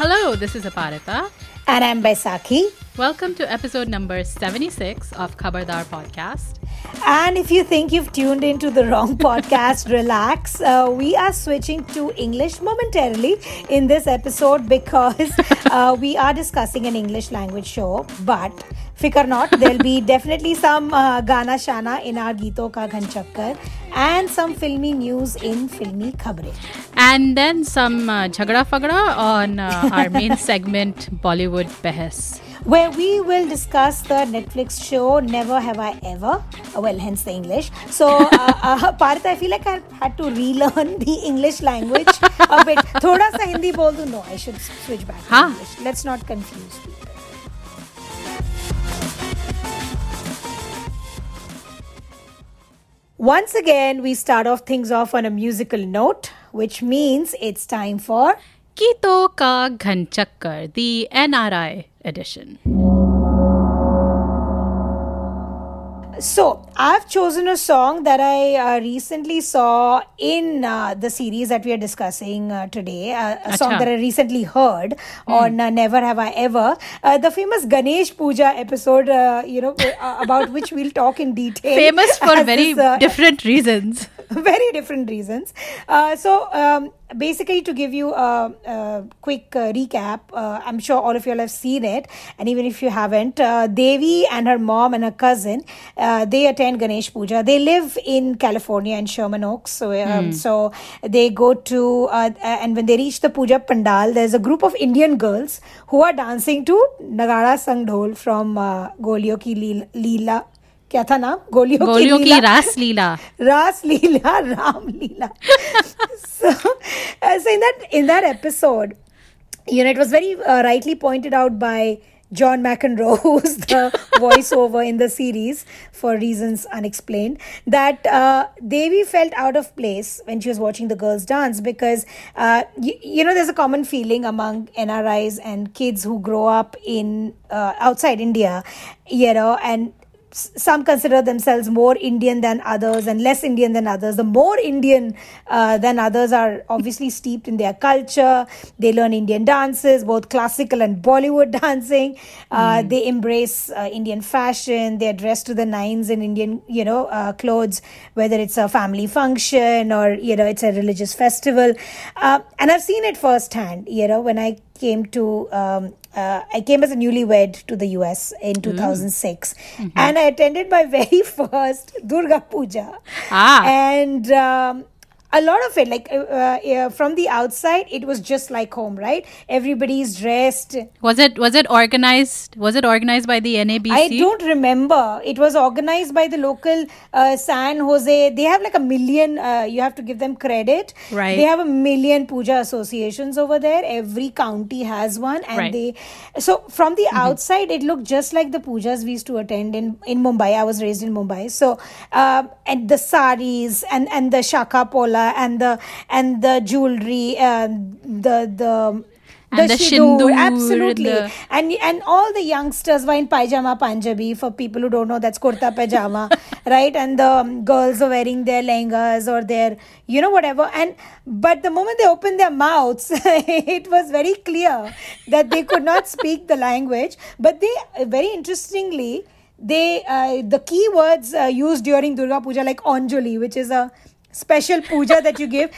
Hello, this is Aparita. And I'm Baisakhi. Welcome to episode number 76 of Khabardar Podcast. And if you think you've tuned into the wrong podcast, relax. Uh, we are switching to English momentarily in this episode because uh, we are discussing an English language show. But fikar not, there'll be definitely some uh, Gana Shana in our Geeto Ka Ghan Chakkar and some filmy news in Filmy Khabre. And then some uh, Jhagda Fagda on uh, our main segment, Bollywood Behas where we will discuss the Netflix show Never Have I Ever. Uh, well, hence the English. So, uh, uh, Parth, I feel like I had to relearn the English language a bit. Thoda sa Hindi bol do. No, I should switch back to huh? English. Let's not confuse people. Once again, we start off things off on a musical note, which means it's time for Kito Ka Ghanchakkar, the NRI edition. So, I've chosen a song that I uh, recently saw in uh, the series that we are discussing uh, today. Uh, a Achha. song that I recently heard mm. on uh, Never Have I Ever. Uh, the famous Ganesh Puja episode, you know, about which we'll talk in detail. Famous for very this, different reasons. very different reasons. so, um, basically to give you a, a quick uh, recap uh, i'm sure all of you all have seen it and even if you haven't uh, devi and her mom and her cousin uh, they attend ganesh puja they live in california in sherman oaks so um, mm. so they go to uh, and when they reach the puja pandal there's a group of indian girls who are dancing to nagara sangdhol from uh, golio ki leela क्या था नाम गोलियों, गोलियों की, की रास लीला रास लीला राम लीला so, uh, so in that in that episode you know it was very uh, rightly pointed out by John McEnroe, who's the voiceover in the series for reasons unexplained, that uh, Devi felt out of place when she was watching the girls dance because, uh, you, you know, there's a common feeling among NRIs and kids who grow up in uh, outside India, you know, and some consider themselves more Indian than others and less Indian than others. The more Indian uh, than others are obviously steeped in their culture. They learn Indian dances, both classical and Bollywood dancing. Uh, mm. They embrace uh, Indian fashion. They're dressed to the nines in Indian, you know, uh, clothes, whether it's a family function or you know it's a religious festival. Uh, and I've seen it firsthand. You know, when I came to um, uh, I came as a newlywed to the US in 2006 mm-hmm. and I attended my very first Durga Puja. Ah. And um, a lot of it like uh, uh, from the outside it was just like home right? Everybody's dressed. Was it was it organized was it organized by the nabc i don't remember. It was organized by the local uh, san jose. They have like a million uh, you have to give them credit. Right. They have a million puja associations over there. Every county has one and right. they so from the mm-hmm. outside it looked just like the pujas we used to attend in in mumbai. I was raised in mumbai. So uh, and the saris and and the shaka pola and the and the jewelry, the the and the, the absolutely. the... and and all the youngsters were in pajama punjabi for people who don't know that's kurta pajama right? And the um, girls are wearing their lehengas or their you know whatever. And but the moment they opened their mouths it was very clear that they could not speak the language. But they very interestingly they uh, the key words uh, used during durga puja like anjali which is a special puja that you give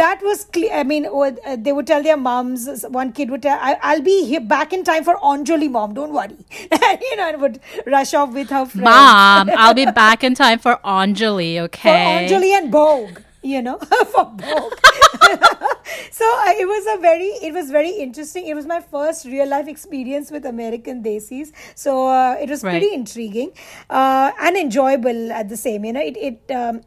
that was clear i mean uh, they would tell their moms one kid would tell I, will be here back in time for anjali mom don't worry. You know and would rush off with her friend. mom i'll be back in time for anjali okay? For anjali and Bhog you know for Bhog. So uh, it was a very it was very interesting. It was my first real life experience with american desis. So uh, it was right. pretty intriguing uh, and enjoyable at the same you know it, it um,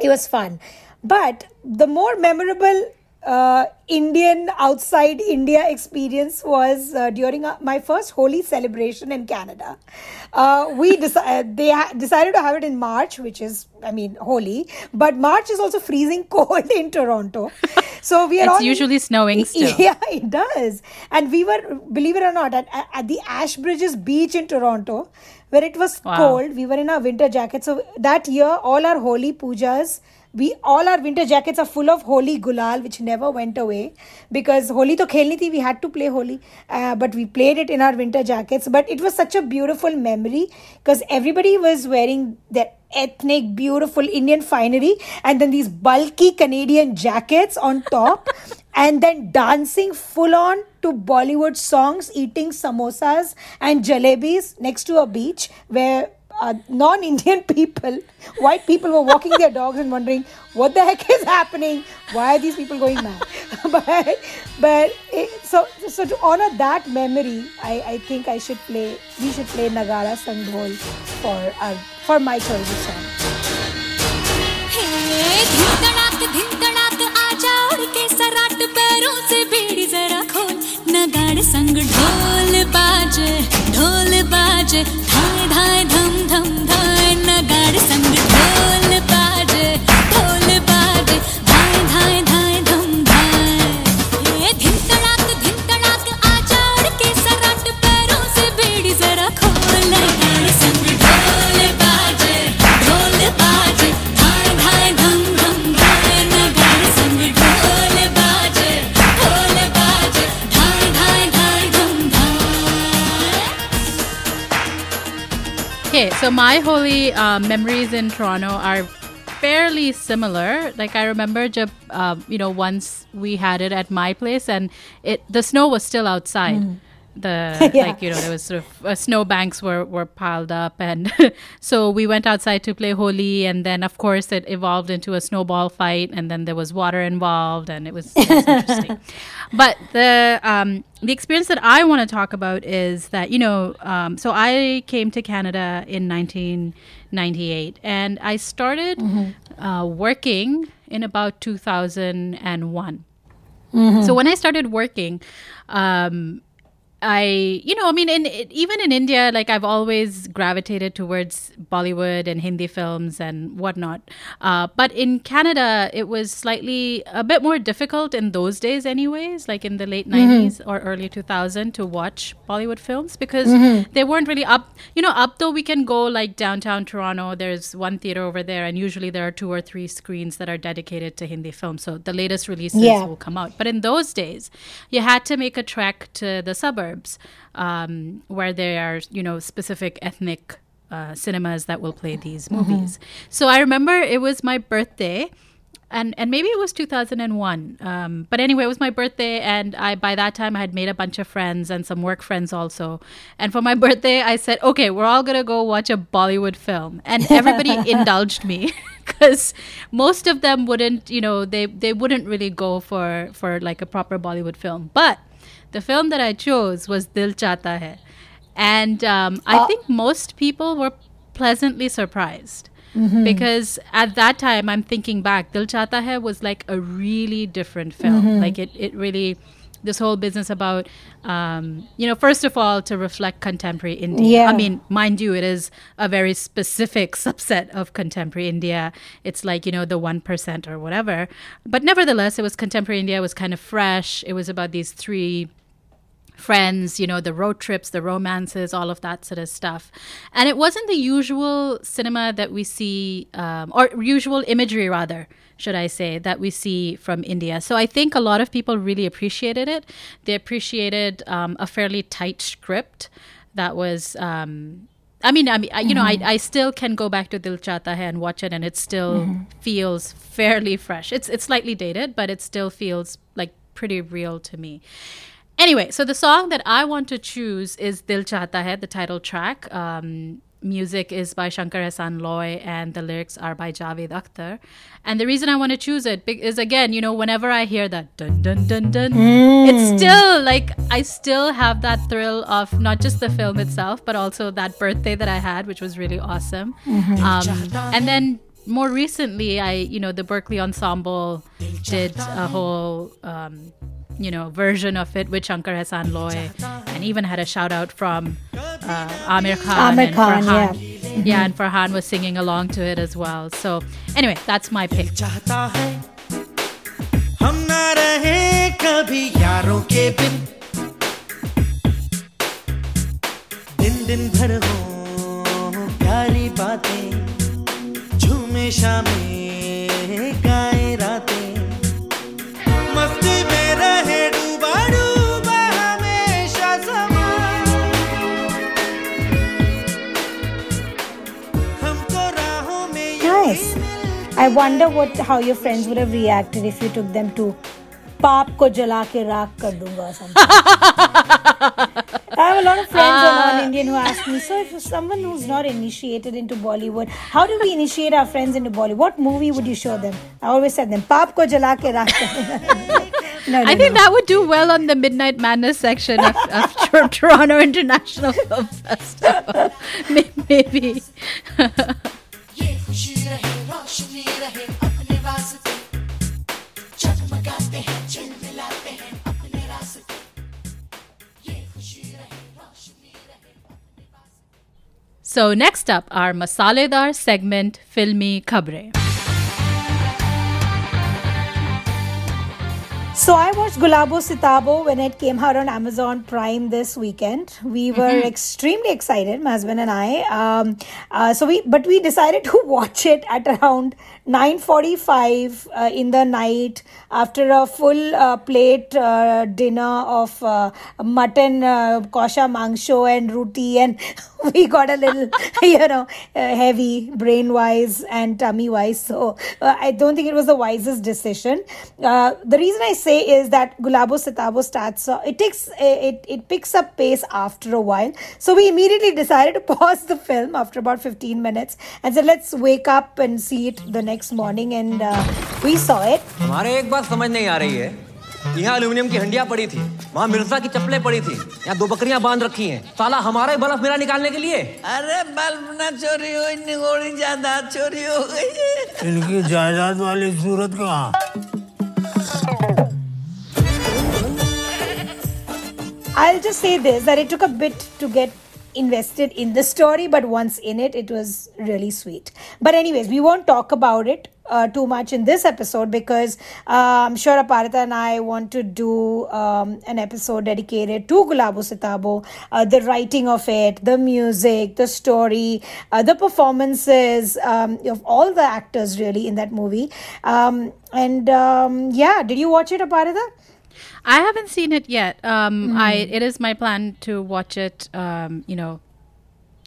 it was fun. But the more memorable uh, Indian outside India experience was uh, during uh, my first Holi celebration in Canada. Uh, we deci- uh, they ha- decided to have it in March, which is I mean Holi, but March is also freezing cold in Toronto. So we are it's all usually snowing still. Yeah, it does. And we were, believe it or not, at, at the Ashbridges Beach in Toronto where it was Wow. cold. We were in our winter jackets. So that year, all our Holi pujas, we all our winter jackets are full of Holi gulal, which never went away. Because holi to khelni thi, we had to play holi, uh, but we played it in our winter jackets. But it was such a beautiful memory. Because everybody was wearing their ethnic, beautiful Indian finery, and then these bulky Canadian jackets on top, and then dancing full on to Bollywood songs, eating samosas and jalebis next to a beach where uh, non-Indian people, white people were walking their dogs and wondering what the heck is happening. Why are these people going mad? but but it, so so to honor that memory, I, I think I should play. We should play Nagara Sangdhol for our for my choice song. पैरों से बेड़ी जरा खोल। नगाड़ संग ढोल बाजे ढोल बाजे। धाय धाय धम धम धाय नगाड़ संग ढोल बाजे। So my Holi uh, memories in Toronto are fairly similar. Like I remember, jab, uh, you know, once we had it at my place, and it the snow was still outside. The Yeah. like you know there was sort of uh, snow banks were were piled up, and so we went outside to play Holi, and then of course it evolved into a snowball fight, and then there was water involved, and it was, it was interesting. But the um, the experience that I want to talk about is that you know, um, so I came to Canada in 1998, and I started uh, working in about 2001. So when I started working, um, I, you know, I mean, in even in India, like I've always gravitated towards Bollywood and Hindi films and whatnot. Uh, but in Canada, it was slightly a bit more difficult in those days, anyways, like in the late 90s or early 2000 to watch Bollywood films because they weren't really up. You know, up though we can go like downtown Toronto, there's one theater over there, and usually there are two or three screens that are dedicated to Hindi films. So the latest releases Yeah. will come out. But in those days, you had to make a trek to the suburbs um, where there are, you know, specific ethnic uh, cinemas that will play these movies. So I remember it was my birthday. And, and maybe it was 2001 um, but anyway it was my birthday and i by that time i had made a bunch of friends and some work friends also and for my birthday i said okay we're all gonna go watch a bollywood film and everybody indulged me because most of them wouldn't you know they they wouldn't really go for for like a proper bollywood film but the film that i chose was dil chahta hai. And um, i Uh, think most people were pleasantly surprised. Because at that time i'm thinking back dil chahta hai was like a really different film. Like it, it really this whole business about um, you know first of all to reflect contemporary india Yeah. i mean mind you, it is a very specific subset of contemporary India. It's like, you know, the 1% or whatever. But nevertheless, it was contemporary India. It was kind of fresh. It was about these three friends, you know, the road trips, the romances, all of that sort of stuff. And it wasn't the usual cinema that we see, um, or usual imagery, rather, should I say, that we see from India. So I think a lot of people really appreciated it. They appreciated um, a fairly tight script that was. Um, I mean, I mean, I, you know, I, I still can go back to Dil Chahta Hai and watch it, and it still feels fairly fresh. It's it's slightly dated, but it still feels like pretty real to me. Anyway, so the song that I want to choose is Dil Chahta Hai, the title track. Um, music is by Shankar Ehsaan Loy, and the lyrics are by Javed Akhtar. And the reason I want to choose it is again, you know, whenever I hear that dun dun dun dun, it's still like I still have that thrill of not just the film itself, but also that birthday that I had, which was really awesome. Um, and then more recently, I, you know, the Berklee Ensemble did a whole. Um, you know version of it with Shankar Ehsaan Loy, and even had a shout out from uh, Amir Khan. Amir Khan, Farhan. yeah. Mm-hmm. Yeah, and Farhan was singing along to it as well. So anyway, that's my pick. दिन भर हो प्यारी बातें झूमे I wonder what how your friends would have reacted if you took them to पाप को जला के राख कर दूंगा or something. I have a lot of friends who are non-Indian who ask me, so if someone who's not initiated into Bollywood, how do we initiate our friends into Bollywood? What movie would you show them? I always said them, पाप को जला के राख कर दूंगा. no, no, I think no. that would do well on the Midnight Madness section of, of Tor- Toronto International Film Festival. May- Maybe. खुशी रहे रोशनी रहे अपने वास्ते जगमगाते हैं झिलमिलाते हैं अपने रास्ते ये खुशी रहे रोशनी रहे अपने वास्ते So next up, our masaledar segment, Filmi Khabre. So I watched Gulabo Sitabo when it came out on Amazon Prime this weekend. We were extremely excited, my husband and I. Um, uh, so we, but we decided to watch it at around 9:45 uh, in the night after a full uh, plate uh, dinner of uh, mutton, uh, kosha mangsho, and roti, and we got a little, you know, uh, heavy brain wise and tummy wise. So I don't think it was the wisest decision. The reason I say is that Gulabo Sitabo starts, it takes, it, it picks up pace after a while. So we immediately decided to pause the film after about 15 minutes and said, let's wake up and see it the next morning. And uh, we saw it. हमारे एक बात समझ नहीं आ रही है यहाँ aluminium की हंडिया पड़ी थी वहाँ मिर्ज़ा की चप्पलें पड़ी थी यहाँ दो बकरियाँ बाँध रखी हैं साला हमारा ही बर्फ़ मेरा निकालने के लिए अरे बल्ब ना चोरी हुई निगोड़ी जायदाद चोरी हो गई है इनकी जायदाद वाली सूरत कहाँ I'll just say this that it took a bit to get invested in the story, but once in it, it was really sweet. But, anyways, we won't talk about it uh, too much in this episode because uh, I'm sure Aparita and I want to do um, an episode dedicated to Gulabo Sitabo, uh, the writing of it, the music, the story, uh, the performances um, of all the actors really in that movie. Um, and um, yeah, did you watch it, Aparita? I haven't seen it yet. Um, I it is my plan to watch it. Um, you know,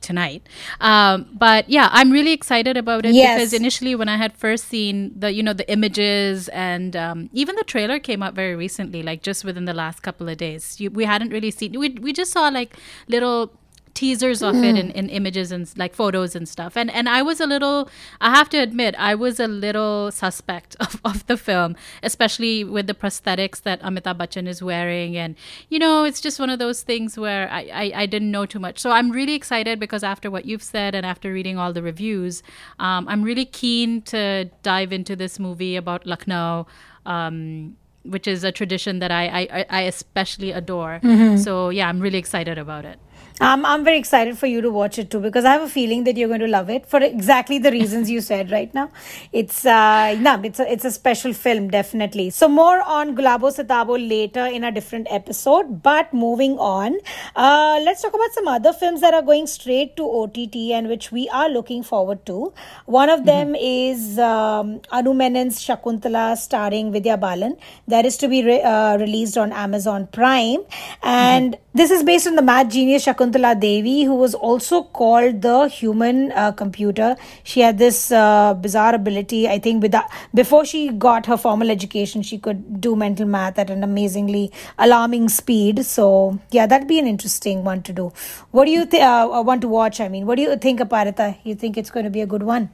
tonight. Um, but yeah, I'm really excited about it Yes. because initially when I had first seen the you know the images and um, even the trailer came out very recently, like just within the last couple of days. You, we hadn't really seen. We we just saw like little teasers of it in, in images and like photos and stuff and and i was a little i have to admit i was a little suspect of, of the film especially with the prosthetics that amitabh bachchan is wearing and you know it's just one of those things where I, I i didn't know too much so i'm really excited because after what you've said and after reading all the reviews um, i'm really keen to dive into this movie about lucknow um, which is a tradition that I, I, I especially adore. So yeah, I'm really excited about it. Um, I'm very excited for you to watch it too because I have a feeling that you're going to love it for exactly the reasons you said right now. It's uh, no, it's a it's a special film definitely. So more on Gulabo Sitabo later in a different episode. But moving on, uh, let's talk about some other films that are going straight to OTT and which we are looking forward to. One of them is um, Anu Menon's Shakuntala starring Vidya Balan. That is to be re- uh, released on Amazon Prime and. This is based on the mad genius Shakuntala Devi, who was also called the human uh, computer. She had this uh, bizarre ability, I think, with before she got her formal education, she could do mental math at an amazingly alarming speed. So, yeah, that'd be an interesting one to do. What do you th- uh, want to watch? I mean, what do you think, Aparita? You think it's going to be a good one?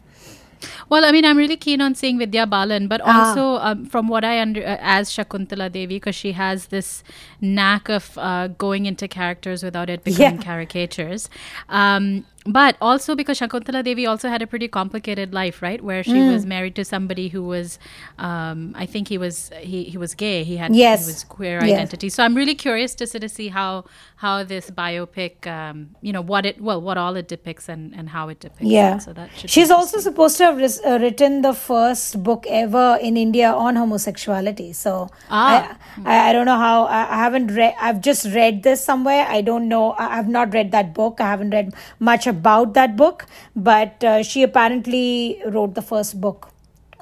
Well, I mean, I'm really keen on seeing Vidya Balan, but Ah. also um, from what I under uh, as Shakuntala Devi, because she has this knack of uh, going into characters without it becoming Yeah. caricatures. Um, but also because Shakuntala Devi also had a pretty complicated life, right? Where she Mm. was married to somebody who was, um, I think he was he, he was gay. He had Yes. he was queer Yes. identity. So I'm really curious to sort of see how how this biopic, um, you know, what it well, what all it depicts and and how it depicts. Yeah. it. So that She's also supposed to have ris- uh, written the first book ever in India on homosexuality. So Ah. I, I, I don't know how, I, I haven't read, I've just read this somewhere. I don't know. I, I've not read that book. I haven't read much about that book, but uh, she apparently wrote the first book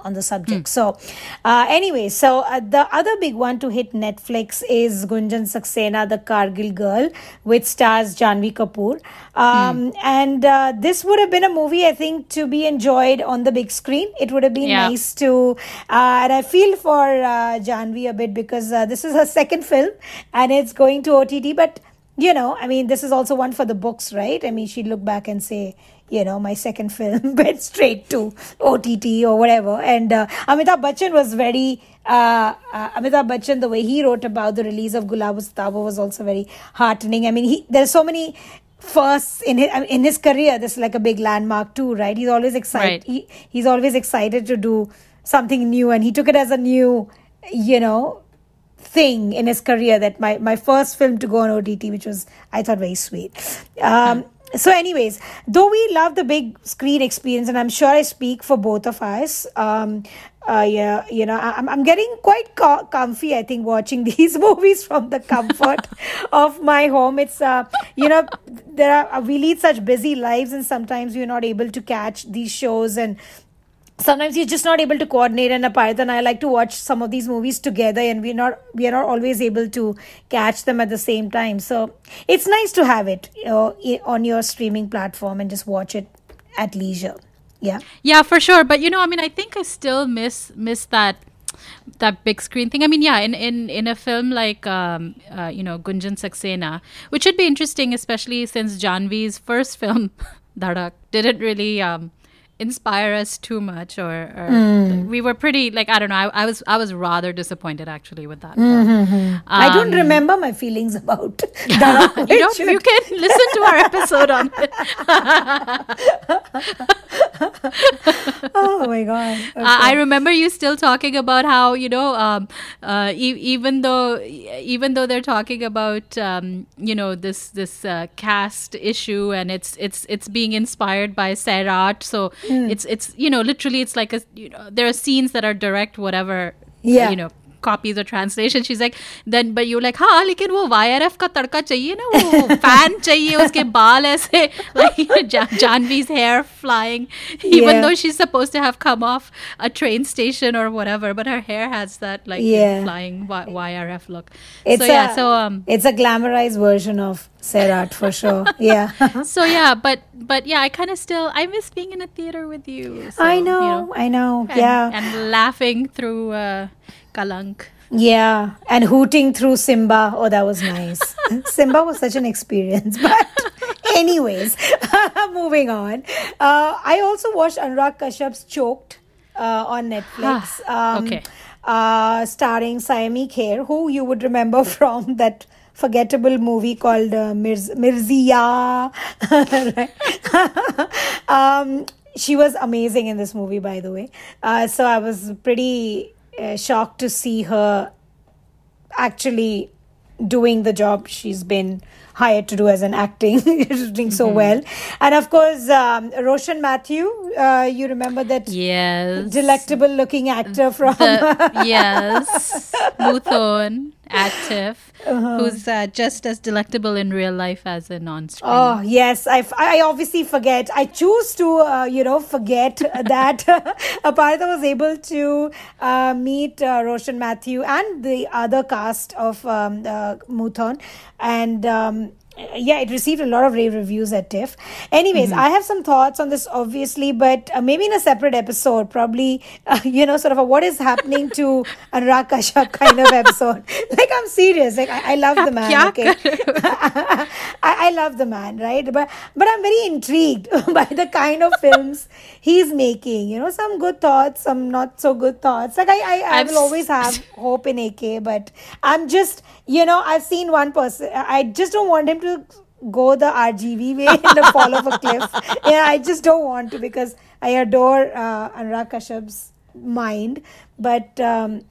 on the subject. So, uh, anyway, so uh, the other big one to hit Netflix is Gunjan Saxena, the Kargil Girl, which stars Janhvi Kapoor. Um, And uh, this would have been a movie, I think, to be enjoyed on the big screen. It would have been Yeah. nice to, uh, and I feel for uh, Janhvi a bit because uh, this is her second film and it's going to OTT, but you know, I mean, this is also one for the books, right? I mean, she'd look back and say, you know, my second film went straight to OTT or whatever. And uh, Amitabh Bachchan was very, uh, uh, Amitabh Bachchan, the way he wrote about the release of Gulabo Sitabo was also very heartening. I mean, he, there's so many firsts in his, in his career. This is like a big landmark too, right? He's always excited. Right. He, he's always excited to do something new, and he took it as a new, you know, thing in his career that my, my first film to go on OTT, which was, I thought, very sweet. Um, so, anyways, though we love the big screen experience, and I'm sure I speak for both of us, um, uh, yeah, you know, I'm, I'm getting quite co- comfy, I think, watching these movies from the comfort of my home. It's, uh, you know, there are, we lead such busy lives, and sometimes we're not able to catch these shows and sometimes you're just not able to coordinate and apart and i like to watch some of these movies together and we're not we are not always able to catch them at the same time so it's nice to have it you know, on your streaming platform and just watch it at leisure yeah Yeah, for sure. But you know, I mean, I think I still miss miss that that big screen thing. I mean, yeah, in in in a film like um, uh, you know Gunjan Saxena, which should be interesting, especially since Janhvi's first film, Dhadak, didn't really um, inspire us too much, or, or we were pretty like I don't know. I, I was I was rather disappointed actually with that. film. i don't Um, remember my feelings about that you know, you can listen to our episode on it. oh my god I I remember you still talking about how you know, um, uh, e- even though even though they're talking about um, you know this this uh, caste issue and it's it's it's being inspired by Sairat, so Mm. it's it's you know literally it's like a you know there are scenes that are direct whatever Yeah. you know copies of translation. She's like, then but you're like, हाँ लेकिन वो YRF का तड़का चाहिए ना वो fan चाहिए उसके बाल ऐसे like you know Janhvi's hair flying, even yeah. though she's supposed to have come off a train station or whatever, but her hair has that like yeah. flying y- YRF look. It's so a, yeah, so um, it's a glamorized version of Sairat for sure. Yeah. so yeah, but but yeah, I kind of still I miss being in a theater with you. So, I know, you know, I know. And, yeah. And laughing through uh, Kalank Yeah, and hooting through Simmba. Oh, that was nice. Simmba was such an experience. But, anyways, moving on. Uh, I also watched Anurag Kashyap's Choked uh, on Netflix. Um, Okay. Uh, starring Saiyami Kher, who you would remember from that forgettable movie called uh, Mirz- Mirzya. right? um, she was amazing in this movie, by the way. Uh, so I was pretty uh, shocked to see her actually doing the job she's been hired to do as an acting she's doing so well and of course um, roshan mathew uh, you remember that yes delectable looking actor from the, yes, Moothon, active, Uh-huh. who's uh, just as delectable in real life as in on screen. Oh yes, I, f- I obviously forget. I choose to uh, you know forget that Aparita was able to uh, meet uh, Roshan Mathew and the other cast of um, uh, Moothon, and um, yeah, it received a lot of rave reviews at TIFF. Anyways, I have some thoughts on this, obviously, but uh, maybe in a separate episode, probably uh, you know, sort of a what is happening to Anurag Kashyap kind of episode. like I'm serious. Like I, I love the man. Okay. I, I love the man, right? But but I'm very intrigued by the kind of films he's making. You know, some good thoughts, some not so good thoughts. Like I, I, I will always have hope in AK, but I'm just, you know, I've seen one person. I just don't want him to go the RGV way and fall off a cliff. Yeah, I just don't want to because I adore uh, Anurag Kashyap's mind, but. um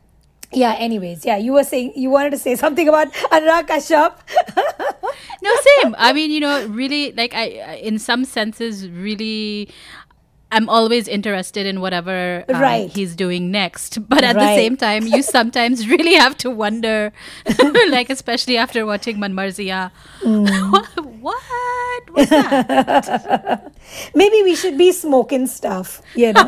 yeah, anyways, yeah, you were saying you wanted to say something about Anurag Kashyap. No, same. I mean, you know, really, like I, I- in some senses, really. I'm always interested in whatever um, Right. he's doing next. But at the same time, you sometimes really have to wonder, like, especially after watching Manmarzia, Mm. what, what? What's that? Maybe we should be smoking stuff, you know.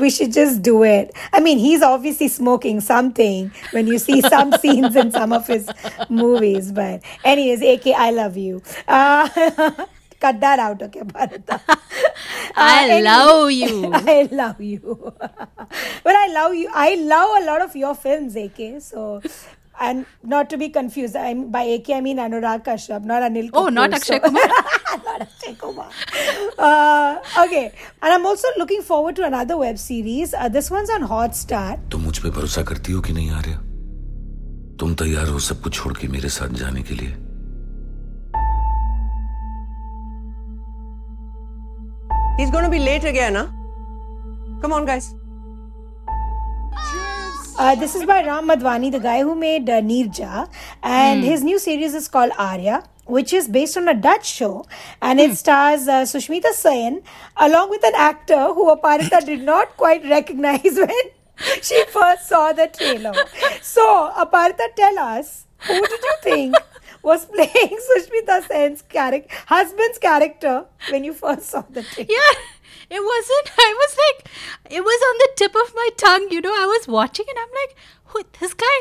we should just do it. I mean, he's obviously smoking something when you see some scenes in some of his movies. But, anyways, AK, I love you. Uh, cut that out, okay, Bharata. I anyway, love you. I love you. but I love you. I love a lot of your films, AK. So, and not to be confused, I'm by AK I mean Anurag Kashyap, not Anil. Kapoor, Oh, not Akshay so- Kumar. not Akshay Kumar. Uh, okay, and I'm also looking forward to another web series. Uh, this one's on Hotstar. तुम मुझ पे भरोसा करती हो कि नहीं आर्या तुम तैयार हो सब कुछ छोड़ के मेरे साथ जाने के लिए He's going to be late again, huh? Come on, guys. Uh, this is by Ram Madhvani, the guy who made uh, Neerja, and his new series is called Aarya, which is based on a Dutch show, and it stars uh, Sushmita Sen along with an actor who Aparita did not quite recognize when she first saw the trailer. So, Aparita, tell us who did you think was playing Sushmita Sen's character, husband's character, when you first saw the trailer? Yeah, it wasn't. I was like, it was on the tip of my tongue. You know, I was watching and I'm like, who, this guy?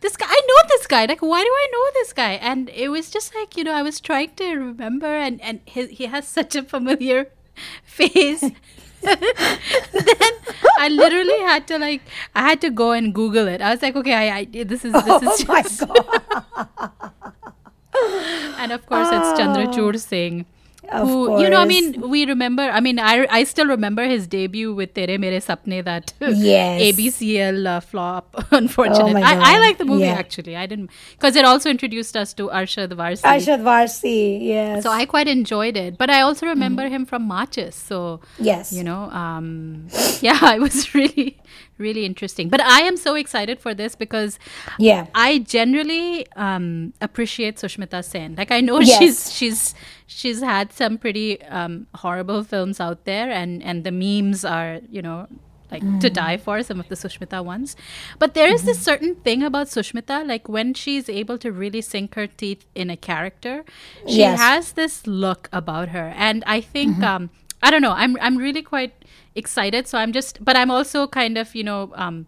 This guy, I know this guy. Like, why do I know this guy? And it was just like, you know, I was trying to remember, and and his, he has such a familiar face. then I literally had to like, I had to go and Google it. I was like, okay, I, I this is this Oh is my just, god! and of course it's Chandrachud Singh. Of who you know I mean we remember I mean I I still remember his debut with Tere Mere Sapne that Yes. ABCL uh, flop unfortunately my I, I like the movie Yeah. actually I didn't because it also introduced us to Arshad Warsi Arshad Warsi, yes. so I quite enjoyed it but I also remember him from Maachis so Yes. you know um yeah it was really really interesting but I am so excited for this because Yeah. I generally um, appreciate Sushmita Sen. Like I know Yes. she's she's she's had some pretty um, horrible films out there, and and the memes are you know like to Mm. die for some of the Sushmita ones. But there is this Mm-hmm. certain thing about Sushmita, like when she's able to really sink her teeth in a character, she Yes. has this look about her, and I think Mm-hmm. um, I don't know. I'm I'm really quite excited. So I'm just, but I'm also kind of you know. Um,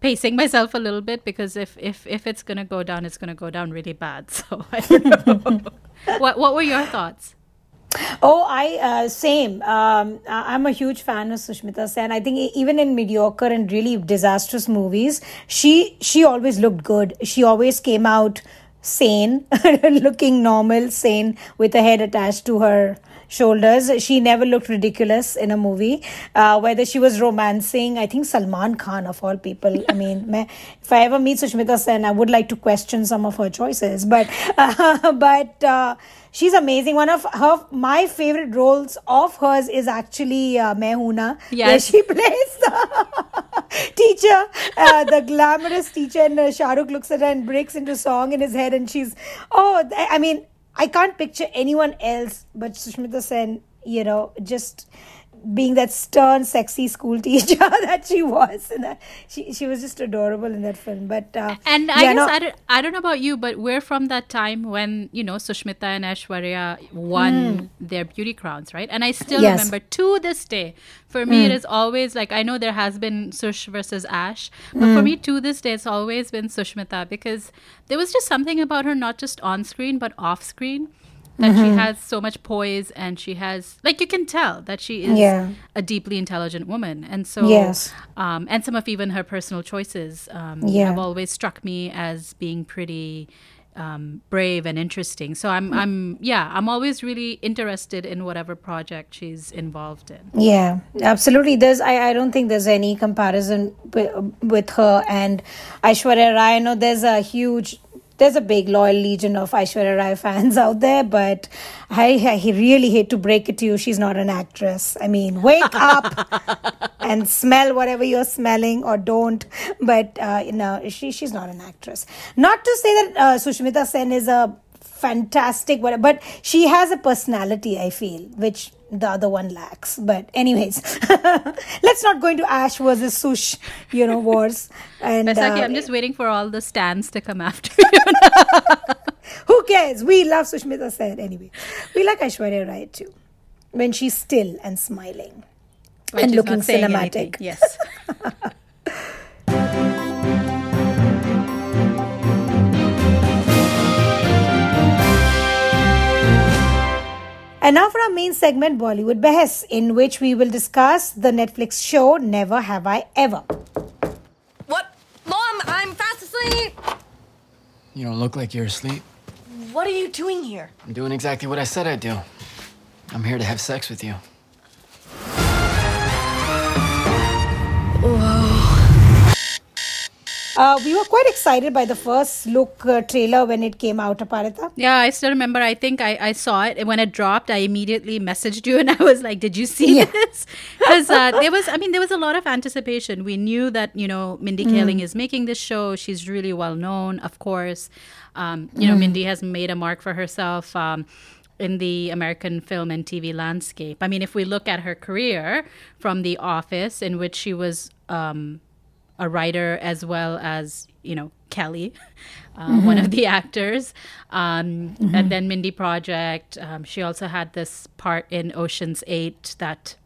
pacing myself a little bit because if if if it's gonna go down it's gonna go down really bad so i don't know what what were your thoughts Oh, I uh, same. Um, I'm a huge fan of Sushmita Sen. I think even in mediocre and really disastrous movies, she she always looked good. She always came out sane, looking normal, sane, with a head attached to her shoulders. She never looked ridiculous in a movie. Uh, whether she was romancing, I think Salman Khan of all people. I mean, if I ever meet Sushmita Sen, I would like to question some of her choices. But uh, but uh, she's amazing. One of her my favorite roles of hers is actually uh, Main Hoon Na, where she plays the teacher, uh, the glamorous teacher, and uh, Shah Rukh looks at her and breaks into song in his head, and she's oh, I mean, I can't picture anyone else but Sushmita Sen. You know, just being that stern, sexy school teacher that she was. And that, she she was just adorable in that film. But uh, and i yeah, guess no- I, don't, I don't know about you but we're from that time when you know sushmita and aishwarya won hmm. their beauty crowns right and i still Yes. remember to this day for me hmm. it is always like i know there has been sush versus ash but for hmm. me to this day it's always been sushmita because there was just something about her not just on screen but off screen that she has so much poise and she has like you can tell that she is Yeah. a deeply intelligent woman and so Yes. um, and some of even her personal choices um, Yeah. have always struck me as being pretty um, brave and interesting. So I'm, I'm, yeah, I'm always really interested in whatever project she's involved in. Yeah, absolutely. There's, I, I don't think there's any comparison with, with her and Aishwarya Rai. I know there's a huge, there's a big loyal legion of Aishwarya Rai fans out there, but I, I really hate to break it to you. She's not an actress. I mean, wake up and smell whatever you're smelling or don't. But, uh, you know, she, she's not an actress. Not to say that uh, Sushmita Sen is a fantastic whatever but she has a personality i feel which the other one lacks but anyways let's not go into ash versus sush you know wars and Baisakhi, uh, I'm just waiting for all the stands to come after you. Who cares? We love Sushmita Sen anyway. We like Aishwarya Rai too. When she's still and smiling When and looking cinematic. anything. Yes. And now for our main segment, Bollywood Behas, in which we will discuss the Netflix show Never Have I Ever. What? Mom, I'm fast asleep. You don't look like you're asleep. What are you doing here? I'm doing exactly what I said I'd do. I'm here to have sex with you. Uh, we were quite excited by the first look uh, trailer when it came out, Aparita. Yeah, I still remember. I think I, I saw it when it dropped. I immediately messaged you and I was like, "Did you see Yeah. this?" Because uh, there was, I mean, there was a lot of anticipation. We knew that you know Mindy Kaling is making this show. She's really well known, of course. Um, you know, Mindy has made a mark for herself. Um, in the American film and TV landscape. I mean, if we look at her career from The Office, in which she was um, a writer as well as you know Kelly, uh, one of the actors, um, and then Mindy Project. Um, she also had this part in Ocean's Eight, that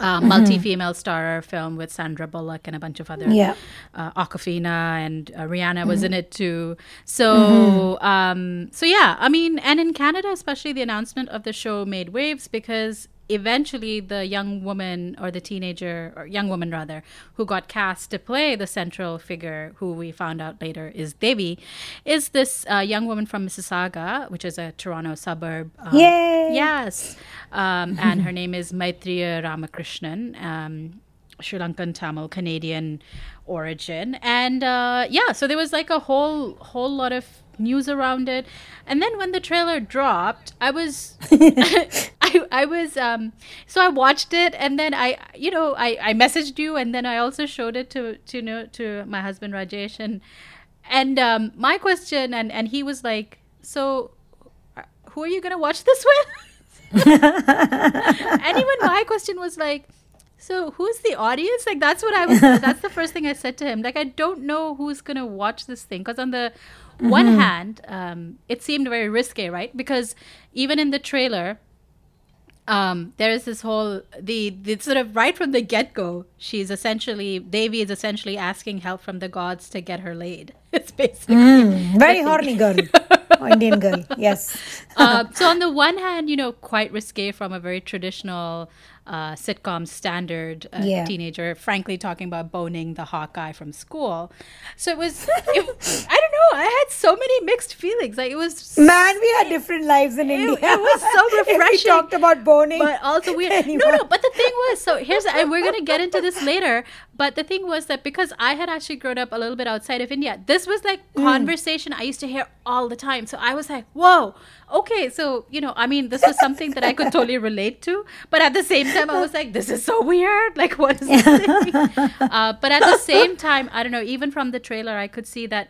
uh, multi-female star film with Sandra Bullock and a bunch of other Yeah. uh, Awkwafina and uh, Rihanna was in it too. So, um, so yeah, I mean, and in Canada, especially, the announcement of the show made waves because eventually the young woman or the teenager or young woman rather who got cast to play the central figure who we found out later is devi is this uh, young woman from mississauga which is a toronto suburb um, Yay! yes um, and her name is maitreyi ramakrishnan um, Sri Lankan Tamil Canadian origin, and uh, yeah, so there was like a whole whole lot of news around it, and then when the trailer dropped, I was I I was um so I watched it, and then I you know I I messaged you, and then I also showed it to to know to my husband Rajesh, and and um, my question, and and he was like, so who are you gonna watch this with? and even my question was like so who's the audience? Like that's what i was that's the first thing i said to him. Like i don't know who's gonna watch this thing. Because on the one hand um, it seemed very risque right? Because even in the trailer um, there is this whole the, the sort of right from the get-go she's essentially Devi is essentially asking help from the gods to get her laid. It's basically Very horny girl. Indian girl. Yes. uh, so on the one hand, you know, quite risque from a very traditional uh, sitcom standard uh, Yeah. teenager, frankly talking about boning the Hawkeye from school. So it was, it, I don't know, I had so many mixed feelings. Like it was, Man, we had different lives in it, India. it was so refreshing. we talked about boning. But also weird. No, no. But the thing was, so here's, and we're gonna get into this later. But the thing was that because I had actually grown up a little bit outside of India, this was like Mm. conversation I used to hear all the time. So I was like, whoa, okay. So you know, I mean, this was something that I could totally relate to. But at the same time, I was like, this is so weird. Like, what is this? Uh, but at the same time, I don't know. Even from the trailer, I could see that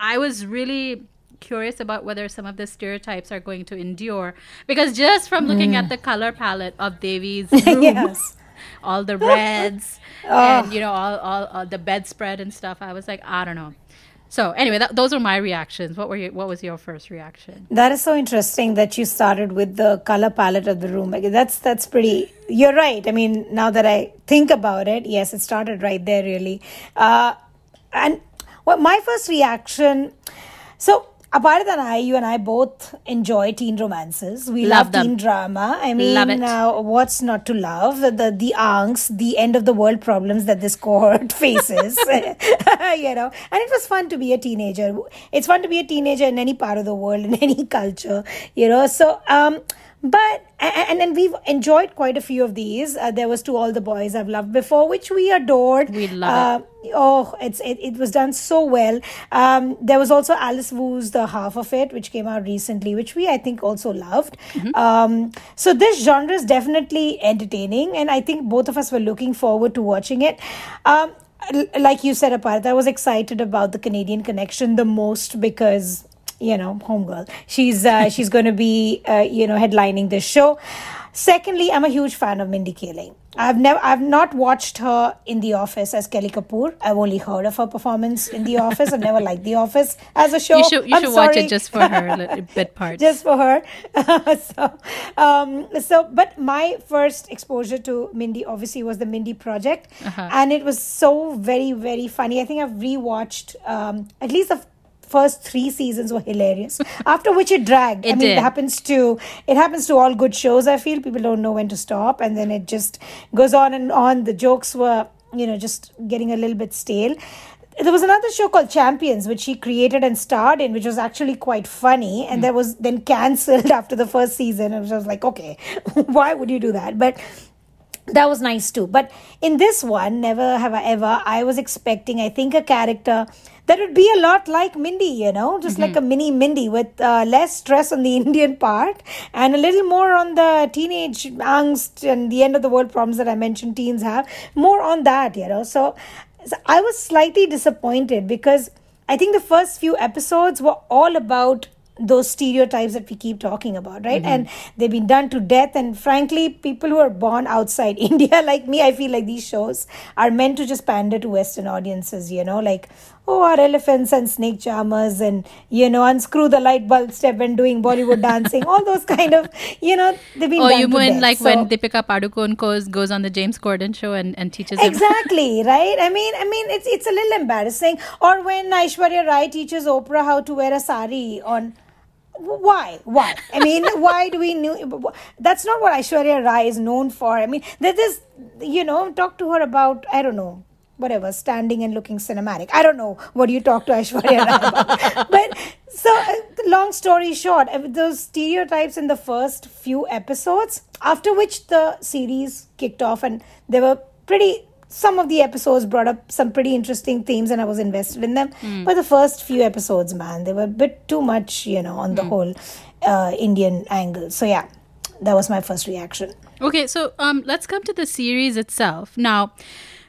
I was really curious about whether some of the stereotypes are going to endure because just from looking at the color palette of room, Mm. Yes. all the reds and you know all, all, all the bedspread and stuff i was like i don't know so anyway that, those are my reactions what were you what was your first reaction That is so interesting that you started with the color palette of the room. That's that's pretty. You're right. I mean, now that I think about it, yes, it started right there, really. Uh, and well, my first reaction. So, Aparit and I, you and I both enjoy teen romances. We Love love, them. teen drama. I mean. Uh, what's not to love? The the angst, the end of the world problems that this cohort faces. you know, and it was fun to be a teenager. It's fun to be a teenager in any part of the world, in any culture. You know, so um, but and then we've enjoyed quite a few of these. Uh, there was to all the boys I've loved before, which we adored. We love it. Oh, it's it, it was done so well. Um, there was also Alice Wu's the half of it, which came out recently, which we I think also loved. Um, so this genre is definitely entertaining, and I think both of us were looking forward to watching it. Um, like you said, apart, I was excited about the Canadian connection the most because you know, homegirl. She's uh, she's going to be uh, you know headlining this show. Secondly, I'm a huge fan of Mindy Kaling. I've never, I've not watched her in The Office as Kelly Kapoor. I've only heard of her performance in The Office. I've never liked The Office as a show. You should you should watch it just for her little bit parts. just for her. so, um, so, but my first exposure to Mindy obviously was the Mindy Project, Uh-huh. and it was so very, very funny. I think I've rewatched um, at least the first three seasons were hilarious. After which it dragged. I It mean, did. it happens to it happens to all good shows. I feel people don't know when to stop, and then it just goes on and on. The jokes were, you know, just getting a little bit stale there was another show called Champions, which she created and starred in, which was actually quite funny, and hmm. that was then cancelled after the first season. And I was like, okay, why would you do that? But that was nice too. But in this one, Never Have I Ever, I was expecting, I think, a character that would be a lot like Mindy, you know, just like a mini Mindy with uh, less stress on the Indian part and a little more on the teenage angst and the end of the world problems that I mentioned teens have. More on that, you know. So, so I was slightly disappointed because I think the first few episodes were all about those stereotypes that we keep talking about, right? Mm-hmm. And they've been done to death. And frankly, people who are born outside India, like me, I feel like these shows are meant to just pander to Western audiences, you know, like, oh, our elephants and snake charmers and, you know, unscrew the light bulb step and doing Bollywood dancing, all those kind of, you know, they've been done you mean death. like So- when Deepika Padukone goes goes on the James Corden show and, and teaches exactly right i mean i mean it's it's a little embarrassing or when aishwarya rai teaches oprah how to wear a sari on why? Why? I mean why do we know that's not what aishwarya rai is known for. I mean there is this, you know talk to her about i don't know whatever standing and looking cinematic. I don't know what you talk to aishwarya rai about. But so uh, long story short uh, those stereotypes in the first few episodes after which the series kicked off and they were pretty some of the episodes brought up some pretty interesting themes and I was invested in them. But the first few episodes, man, they were a bit too much, you know, on the whole uh, Indian angle. So yeah, that was my first reaction. Okay, so um, let's come to the series itself. Now,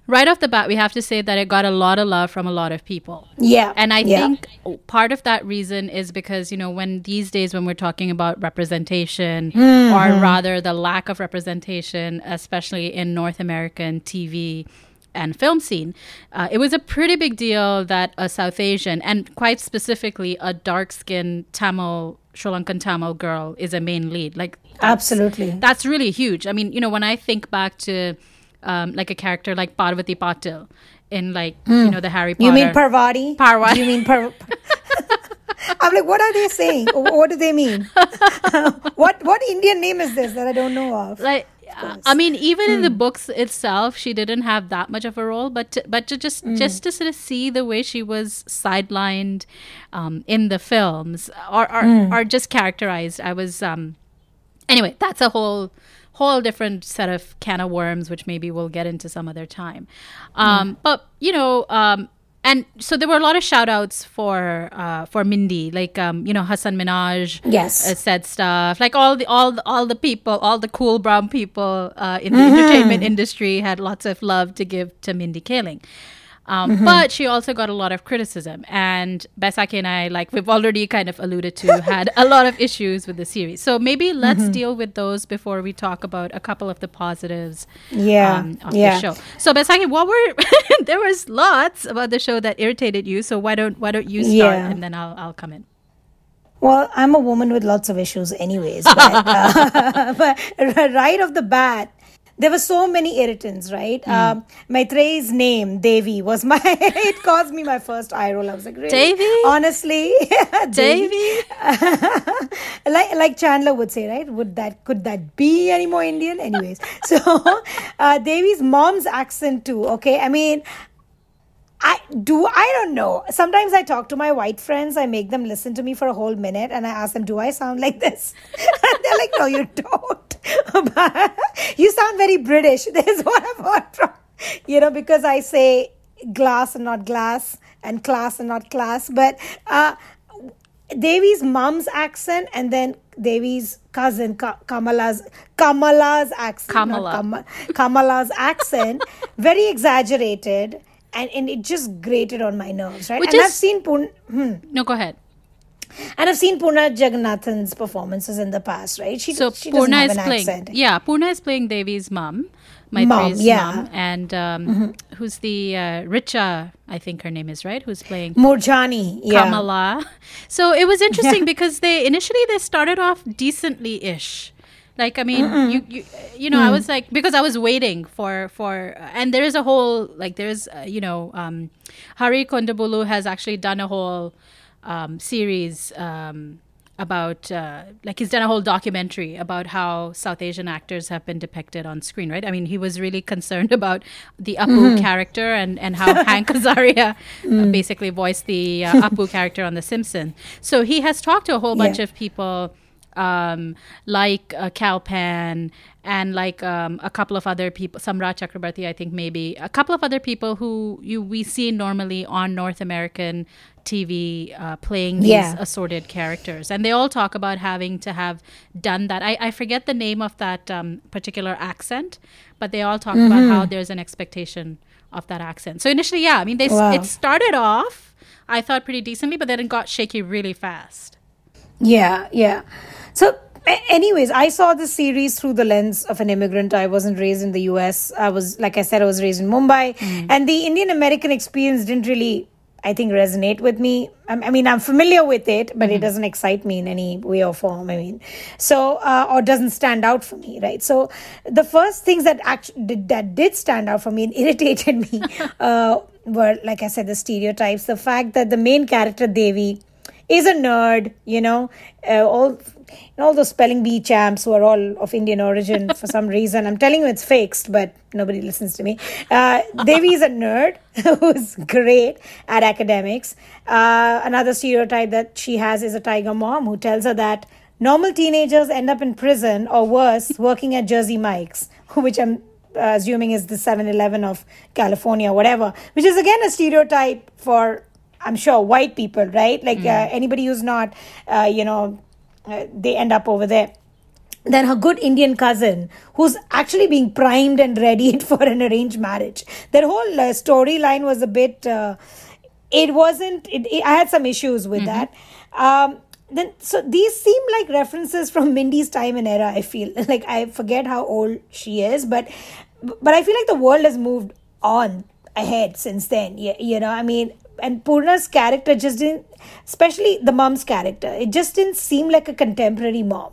right off the bat, we have to say that it got a lot of love from a lot of people. Yeah. And I yeah. think part of that reason is because, you know, when these days when we're talking about representation, Mm-hmm. or rather the lack of representation, especially in North American TV and film scene, uh, it was a pretty big deal that a South Asian, and quite specifically a dark skinned Tamil, Sri Lankan Tamil girl, is a main lead. Like, that's- Absolutely. that's really huge. I mean, you know, when I think back to um, like a character like Parvati Patil in like you know the Harry Potter. Hmm. You mean Parvati? Parvati. You mean Par? I'm like, what are they saying? what do they mean? what what Indian name is this that I don't know of? like uh, I mean, even in the Hmm. books itself, she didn't have that much of a role. But to, but to just Hmm. just to sort of see the way she was sidelined um, in the films, or or, Hmm. or just characterized, I was um, anyway. That's a whole whole different set of can of worms, which maybe we'll get into some other time. Um, But you know. Um, and so there were a lot of shout outs for uh, for Mindy, like um, you know Hasan Minhaj, Yes. uh, said stuff. Like all the all the, all the people, all the cool brown people uh, in the Mm-hmm. entertainment industry had lots of love to give to Mindy Kaling. Um, Mm-hmm. But she also got a lot of criticism, and Baisakhi and I, like we've already kind of alluded to, had a lot of issues with the series. So maybe let's Mm-hmm. deal with those before we talk about a couple of the positives Yeah, um, of yeah. the show. So Baisakhi, what were there was lots about the show that irritated you. So why don't why don't you start Yeah. and then I'll I'll come in. Well, I'm a woman with lots of issues, anyways. But, uh, but right off the bat, there were so many irritants, right? Um, Maitreyi's name, Devi, was my. it caused me my first eye roll. I was like, really? Devi? Honestly, Davy? like like Chandler would say, right? Would that could that be any more Indian? Anyways, so uh, Devi's mom's accent too. Okay, I mean, I do. I don't know. Sometimes I talk to my white friends. I make them listen to me for a whole minute, and I ask them, "Do I sound like this?" and they're like, "No, you don't. But you sound very British." There's what I've heard from you know because I say glass and not glass, and class and not class. But uh, Devi's mom's accent, and then Devi's cousin Ka- Kamala's Kamala's accent, Kamala. Kama- Kamala's accent, very exaggerated, and, and it just grated on my nerves, right? Which and I've seen Pun. Hmm. No, go ahead. And I've seen Poorna Jagannathan's performances in the past, right? She, So she Poorna have is an playing. accent. Yeah, Poorna is playing Devi's mom, Mom, Maitri's yeah. Mm-hmm. mom, and um, who's the uh, Richa? I think her name is right. Who's playing Moorjani, yeah. Kamala. So it was interesting because they initially they started off decently ish. Like I mean, Mm-mm. you, you you know, I Mm. was like because I was waiting for for and there is a whole like there's uh, you know um, Hari Kondabolu has actually done a whole um, series um, about uh, like he's done a whole documentary about how South Asian actors have been depicted on screen, right? I mean, he was really concerned about the Apu Mhm. character and and how Hank Azaria uh, Mm. basically voiced the uh, Apu character on The Simpsons. So he has talked to a whole bunch Yeah. of people um, like uh, Kal Penn and like um, a couple of other people, Samrat Chakrabarti, I think maybe a couple of other people who you we see normally on North American TV uh, playing these Yeah. assorted characters, and they all talk about having to have done that. I, I forget the name of that um, particular accent, but they all talk about Mhm. how there's an expectation of that accent. So initially, yeah, I mean, they Wow. it started off, I thought pretty decently, but then it got shaky really fast. Yeah, yeah. So, anyways, I saw this series through the lens of an immigrant. I wasn't raised in the US. I was, like I said, I was raised in Mumbai. And the Indian American experience didn't really, I think, resonate with me. I, mean, I'm familiar with it, but it doesn't excite me in any way or form. I mean, so, uh, or doesn't stand out for me, right? So, the first things that actually did, that did stand out for me and irritated me uh, were, like I said, the stereotypes. The fact that the main character, Devi, is a nerd, you know, uh, all all those spelling bee champs who are all of Indian origin for some reason. I'm telling you it's fixed, but nobody listens to me. Uh, Devi is a nerd who's great at academics. Uh, another stereotype that she has is a tiger mom who tells her that normal teenagers end up in prison or worse, working at Jersey Mike's, which I'm uh, assuming is the 7 Eleven of California, whatever, which is again a stereotype for I'm sure white people, right? Like uh, anybody who's not, uh, you know, uh, they end up over there. Then her good Indian cousin, who's actually being primed and readied for an arranged marriage. Their whole uh, storyline was a bit. Uh, it wasn't. It, it- I had some issues with that. Um, then so these seem like references from Mindy's time and era. I feel like I forget how old she is, but but I feel like the world has moved on ahead since then. You, you know, I mean, and Poorna's character just didn't, especially the mom's character, it just didn't seem like a contemporary mom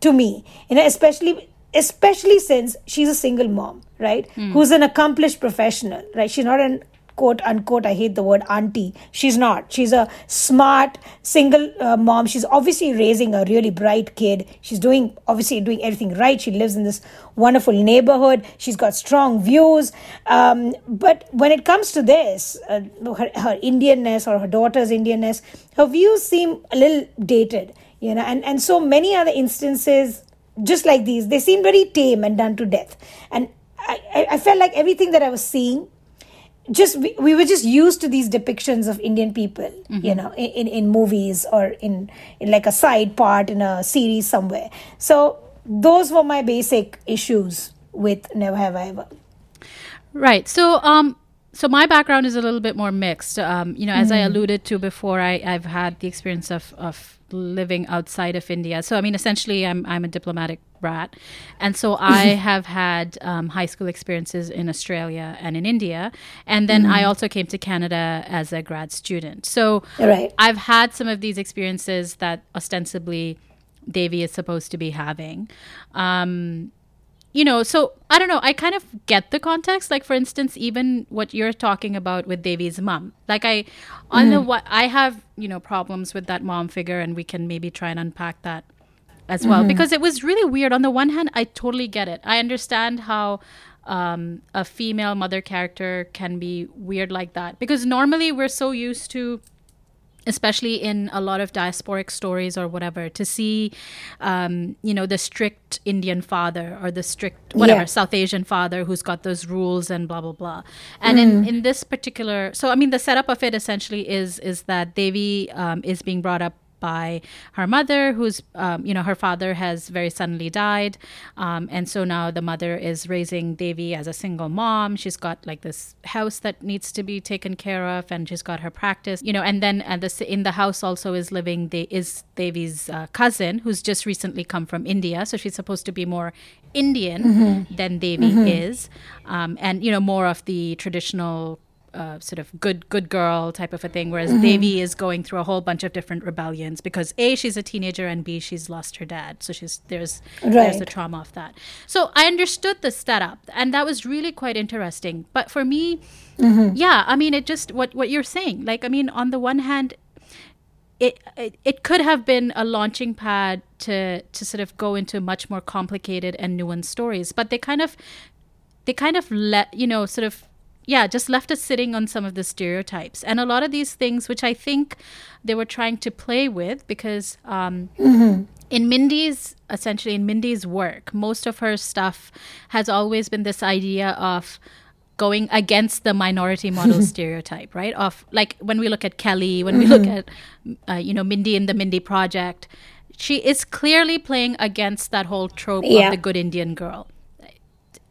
to me. You know, especially especially since she's a single mom, right? Mm. Who's an accomplished professional, right? She's not an quote unquote i hate the word auntie. She's not. She's a smart single uh, mom. She's obviously raising a really bright kid. She's doing obviously doing everything right. She lives in this wonderful neighborhood. She's got strong views. Um, but when it comes to this uh, her, her indianness or her daughter's indianness her views seem a little dated you know and, and so many other instances just like these they seem very tame and done to death. And I, I, I felt like everything that i was seeing just we, we were just used to these depictions of indian people you know in, in, movies or in, in like a side part in a series somewhere so those were my basic issues with never have i ever Right. So, um, so my background is a little bit more mixed. Um, you know, as I Mm. alluded to before, I, I've had the experience of, of living outside of India. So, I mean, essentially, I'm I'm a diplomatic brat, and so I have had um, high school experiences in Australia and in India, and then I Mhm. also came to Canada as a grad student. So, Right. I've had some of these experiences that ostensibly Devi is supposed to be having. Um, you know, so I don't know. I kind of get the context. Like, for instance, even what you're talking about with Devi's mom. Like, I, on the Mhm. what I have, you know, problems with that mom figure, and we can maybe try and unpack that as well Mhm. because it was really weird. On the one hand, I totally get it. I understand how um, a female mother character can be weird like that because normally we're so used to especially in a lot of diasporic stories or whatever to see um, you know the strict indian father or the strict whatever Yeah. south asian father who's got those rules and blah blah blah and in, Mm. in this particular so i mean the setup of it essentially is is that devi um, is being brought up by her mother, who's, um, you know, her father has very suddenly died. Um, and so now the mother is raising Devi as a single mom. She's got like this house that needs to be taken care of, and she's got her practice, you know, and then and this, in the house also is living, the, is Devi's uh, cousin, who's just recently come from India. So she's supposed to be more Indian Mhm. than Devi Mhm. is, um, and you know more of the traditional uh, sort of good good girl type of a thing. Whereas Mhm. Devi is going through a whole bunch of different rebellions because a she's a teenager and b she's lost her dad, so she's there's there's the trauma of that. So I understood the setup, and that was really quite interesting. But for me, Mhm. yeah, I mean, it just what what you're saying. Like, I mean, on the one hand, it, it it could have been a launching pad to to sort of go into much more complicated and nuanced stories but they kind of they kind of let you know sort of yeah just left us sitting on some of the stereotypes and a lot of these things which i think they were trying to play with because um Mhm. in Mindy's essentially in Mindy's work, most of her stuff has always been this idea of going against the minority model stereotype, right? Of like when we look at Kelly, when we look Mhm. at uh, you know Mindy in the Mindy Project, she is clearly playing against that whole trope Yeah. of the good Indian girl.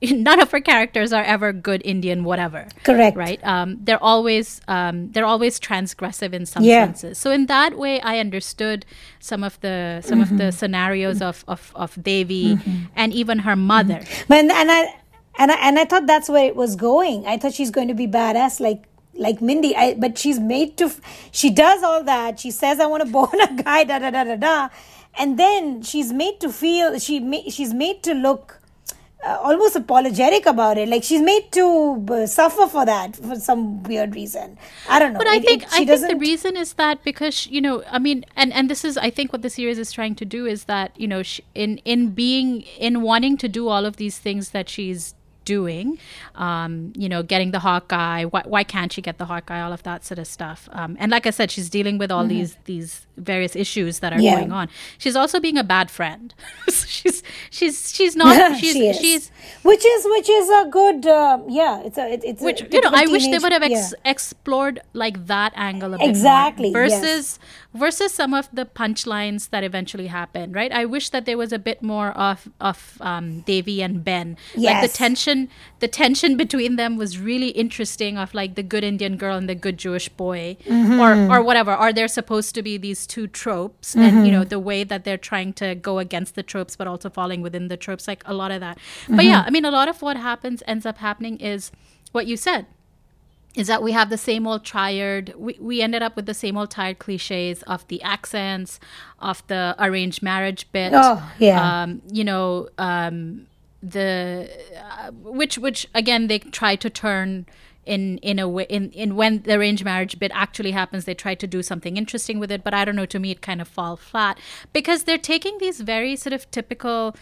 None of her characters are ever good Indian, whatever. Correct. Right? Um, they're always um, they're always transgressive in some Yeah. senses. So in that way, I understood some of the some of the scenarios of of of Devi and even her mother. But and, and I and I and I thought that's where it was going. I thought she's going to be badass like like Mindy. I but she's made to. She does all that. She says I want to bone a guy. Da da da da da. And then she's made to feel. She ma- she's made to look. Uh, almost apologetic about it. Like she's made to uh, suffer for that for some weird reason. I don't know. But I It- think it- I she think the reason is that because you know I mean and and this is I think what the series is trying to do is that you know sh in in being in wanting to do all of these things that she's doing um you know getting the hawkeye why, why can't she get the hawkeye all of that sort of stuff. Um and like i said she's dealing with all Mhm. these these various issues that are Yeah. going on. She's also being a bad friend. She's she's she's not she's She she's which is which is a good uh, yeah it's a it, it's which a you know i wish they would have ex- yeah. explored like that angle a bit more Exactly, versus versus some of the punchlines that eventually happened right? I wish that there was a bit more of of um davy and ben. Like the tension the tension between them was really interesting of like the good indian girl and the good jewish boy Mhm. or or whatever. Are there supposed to be these two tropes and you know the way that they're trying to go against the tropes but also falling within the tropes like a lot of that. But yeah i mean a lot of what happens ends up happening is what you said is that we have the same old tired we, we ended up with the same old tired cliches of the accents of the arranged marriage bit Oh, yeah. um, you know um, the uh, which which again they try to turn in in a way in in when the arranged marriage bit actually happens they try to do something interesting with it but i don't know to me it kind of fall flat. Because they're taking these very sort of typical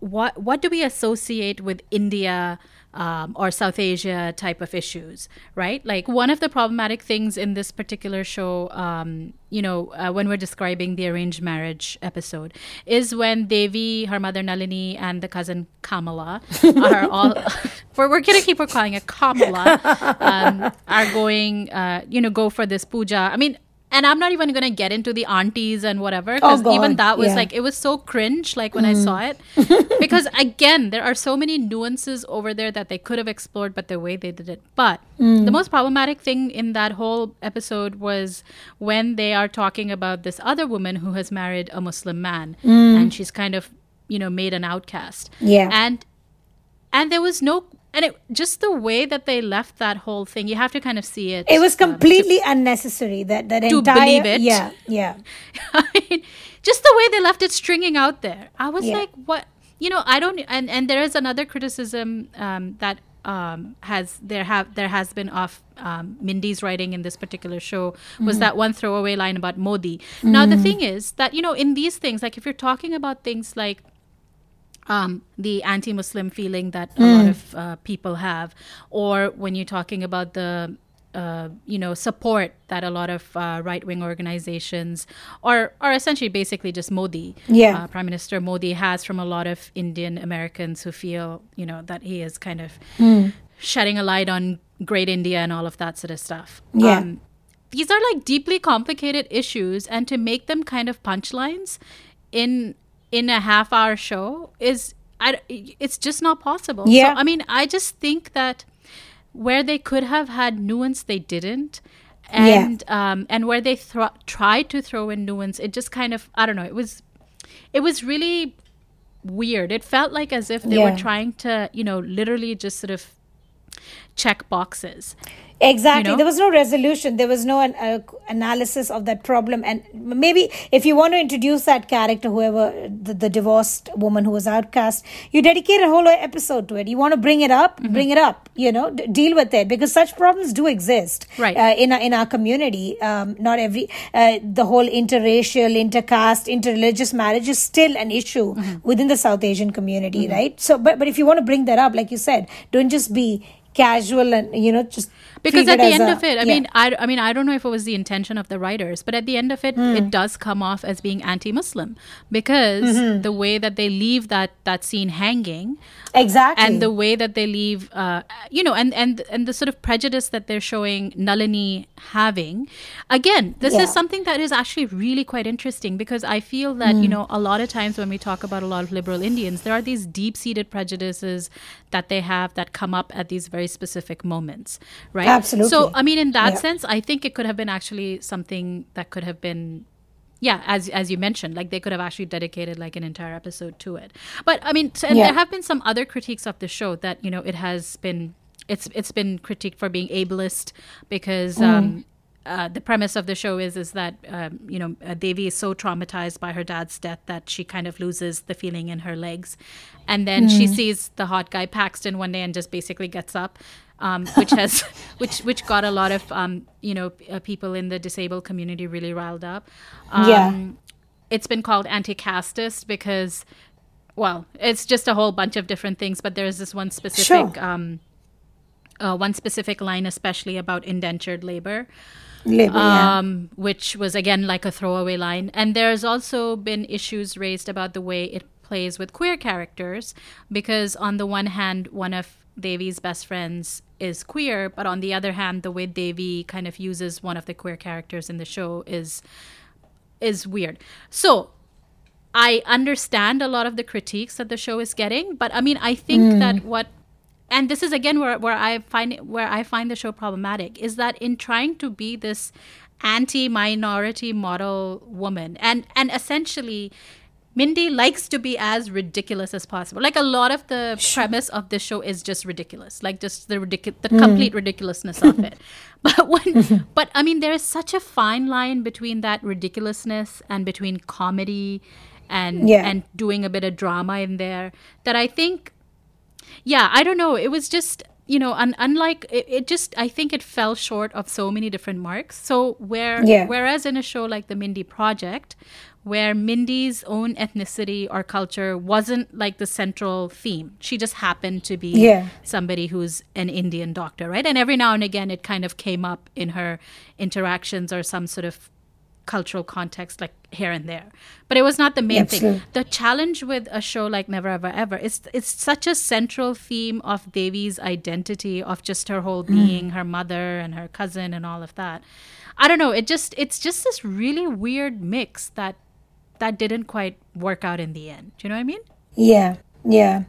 what what do we associate with India um, or South Asia type of issues, right? Like one of the problematic things in this particular show, um, you know, uh, when we're describing the arranged marriage episode, is when Devi, her mother Nalini, and the cousin Kamala are all. we're, we're gonna keep calling it Kamala. Um, are going, uh, you know, go for this puja. I mean. And I'm not even gonna get into the aunties and whatever because Oh, even that was yeah. like it was so cringe like when I Mm. saw it because again there are so many nuances over there that they could have explored but the way they did it but Mm. the most problematic thing in that whole episode was when they are talking about this other woman who has married a Muslim man Mm. and she's kind of you know made an outcast Yeah. and and there was no and it just the way that they left that whole thing you have to kind of see it it was um, to- completely unnecessary that that to entire believe it. yeah yeah just the way they left it stringing out there. I was Yeah. like, what? You know, I don't. And and there is another criticism um, that um, has there have there has been of um, Mindy's writing in this particular show was Mhm. that one throwaway line about Modi. Now the Mhm. thing is that you know in these things, like if you're talking about things like um, the anti-Muslim feeling that a lot Mm. of uh, people have, or when you're talking about the uh, you know support that a lot of uh, right-wing organizations, are or essentially basically just Modi, Yeah. uh, Prime Minister Modi has from a lot of Indian Americans who feel you know that he is kind of Mm. shedding a light on great India and all of that sort of stuff. Yeah. Um, these are like deeply complicated issues and to make them kind of punchlines in in a half hour show is I, it's just not possible Yeah. so i mean i just think that where they could have had nuance they didn't Yeah. and um and where they thro- tried to throw in nuance it just kind of i don't know it was it was really weird it felt like as if they Yeah. were trying to you know literally just sort of check boxes Exactly. know? There was no resolution. There was no an, uh, analysis of that problem. And maybe if you want to introduce that character, whoever the, the divorced woman who was outcast, you dedicate a whole episode to it. You want to bring it up, Mm-hmm. bring it up. You know, d- deal with it because such problems do exist. Right. Uh, in our, in our community, um, not every uh, the whole interracial, intercaste, interreligious marriage is still an issue Mm-hmm. within the South Asian community, right? So, but but if you want to bring that up, like you said, don't just be casual and you know just because at the end a- of it i yeah. mean I, I mean i don't know if it was the intention of the writers but at the end of it Hmm. it does come off as being anti-muslim because Mm-hmm. the way that they leave that that scene hanging exactly and the way that they leave uh, you know and and and the sort of prejudice that they're showing nalini having again this Yeah. is something that is actually really quite interesting because i feel that Hmm. you know a lot of times when we talk about a lot of liberal indians there are these deep-seated prejudices that they have that come up at these very specific moments right Absolutely. so i mean in that Yeah. sense i think it could have been actually something that could have been yeah as as you mentioned like they could have actually dedicated like an entire episode to it but i mean so, and Yeah. there have been some other critiques of the show that you know it has been it's it's been critiqued for being ableist because um uh, the premise of the show is is that um, you know uh, Devi is so traumatized by her dad's death that she kind of loses the feeling in her legs, and then she sees the hot guy Paxton one day and just basically gets up, um, which has which which got a lot of um, you know uh, people in the disabled community really riled up. Um, Yeah. it's been called anti-castist because well it's just a whole bunch of different things but there's this one specific Sure. um uh, one specific line especially about indentured labor Yeah. um, which was again like a throwaway line. And there's also been issues raised about the way it plays with queer characters, because on the one hand, one of Devi's best friends is queer, but on the other hand, the way Devi kind of uses one of the queer characters in the show is is weird. So I understand a lot of the critiques that the show is getting, but I mean, I think that what and this is again where, where I find where I find the show problematic is that in trying to be this anti-minority model woman and and essentially Mindy likes to be as ridiculous as possible. Like a lot of the premise of this show is just ridiculous, like just the ridicu- the mm. complete ridiculousness of it. But when, but I mean, there is such a fine line between that ridiculousness and between comedy and Yeah. and doing a bit of drama in there that I think yeah i don't know it was just you know un- unlike it, it just i think it fell short of so many different marks so where Yeah. whereas in a show like the mindy project where mindy's own ethnicity or culture wasn't like the central theme she just happened to be Yeah. somebody who's an indian doctor right and every now and again it kind of came up in her interactions or some sort of cultural context like here and there. But it was not the main Absolutely. thing the challenge with a show like never ever ever is it's such a central theme of Devi's identity of just her whole being her mother and her cousin and all of that. I don't know it just it's just this really weird mix that that didn't quite work out in the end. Do you know what i mean? Yeah, yeah.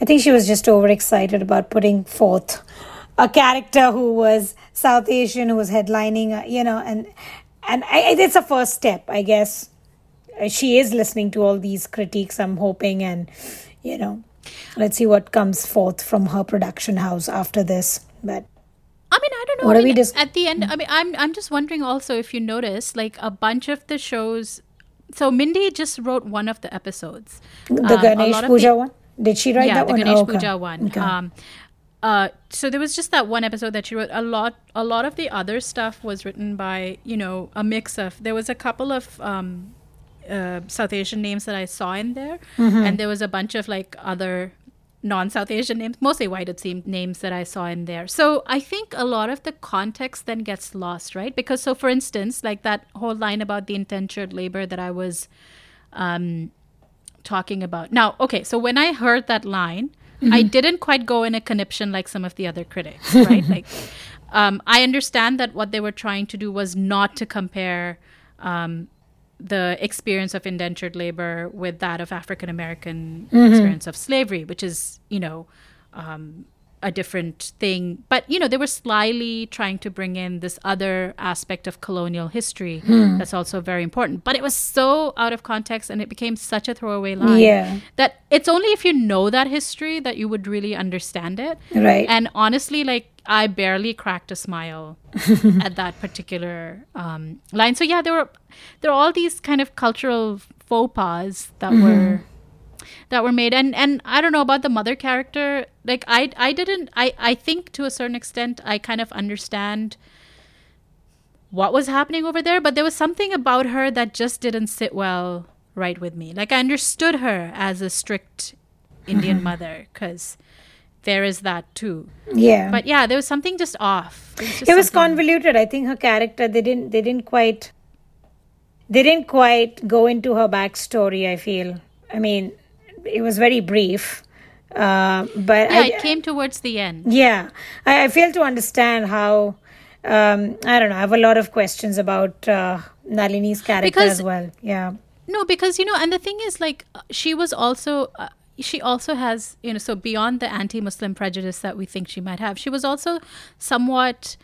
I think she was just overexcited about putting forth a character who was South Asian, who was headlining, uh, you know, and and I, I- it's a first step, I guess. Uh, She is listening to all these critiques, I'm hoping, and you know, let's see what comes forth from her production house after this. But I mean, I don't know. What I are we mean, dis- at the end, I mean, I'm I'm just wondering also if you notice, like a bunch of the shows. So Mindy just wrote one of the episodes. the Um, Ganesh Puja the- one, did she write yeah, that the one? Ganesh Oh, okay. Puja one. Okay. Um, uh, so there was just that one episode that she wrote. A lot, a lot of the other stuff was written by you know a mix of. There was a couple of um, uh, South Asian names that I saw in there, Mm-hmm. and there was a bunch of like other non-South Asian names, mostly white it seemed names that I saw in there. So I think a lot of the context then gets lost, right? Because so for instance, like that whole line about the indentured labor that I was um, talking about. Now, okay, so when I heard that line, I didn't quite go in a conniption like some of the other critics, right? like, um, I understand that what they were trying to do was not to compare um, the experience of indentured labor with that of African American Mhm. experience of slavery, which is, you know, um, a different thing. But, you know, they were slyly trying to bring in this other aspect of colonial history Hmm. that's also very important. But it was so out of context and it became such a throwaway line Yeah. that it's only if you know that history that you would really understand it. Right. And honestly, like, I barely cracked a smile at that particular um, line. So yeah, there were there are all these kind of cultural faux pas that Mhm. were that were made. And and I don't know about the mother character. Like I I didn't I I think to a certain extent I kind of understand what was happening over there but there was something about her that just didn't sit well right with me. Like I understood her as a strict Indian mother cuz there is that too. Yeah. but yeah there was something just off. There just it was convoluted. I think her character they didn't they didn't quite they didn't quite go into her backstory i feel. I mean it was very brief uh, but yeah I, it came towards the end. Yeah. I, I fail to understand how um, i don't know i have a lot of questions about uh, nalini's character Because- as well. Yeah. No, because you know, and the thing is, like, uh, she was also. Uh, she also has, you know, so beyond the anti-Muslim prejudice that we think she might have, she was also somewhat,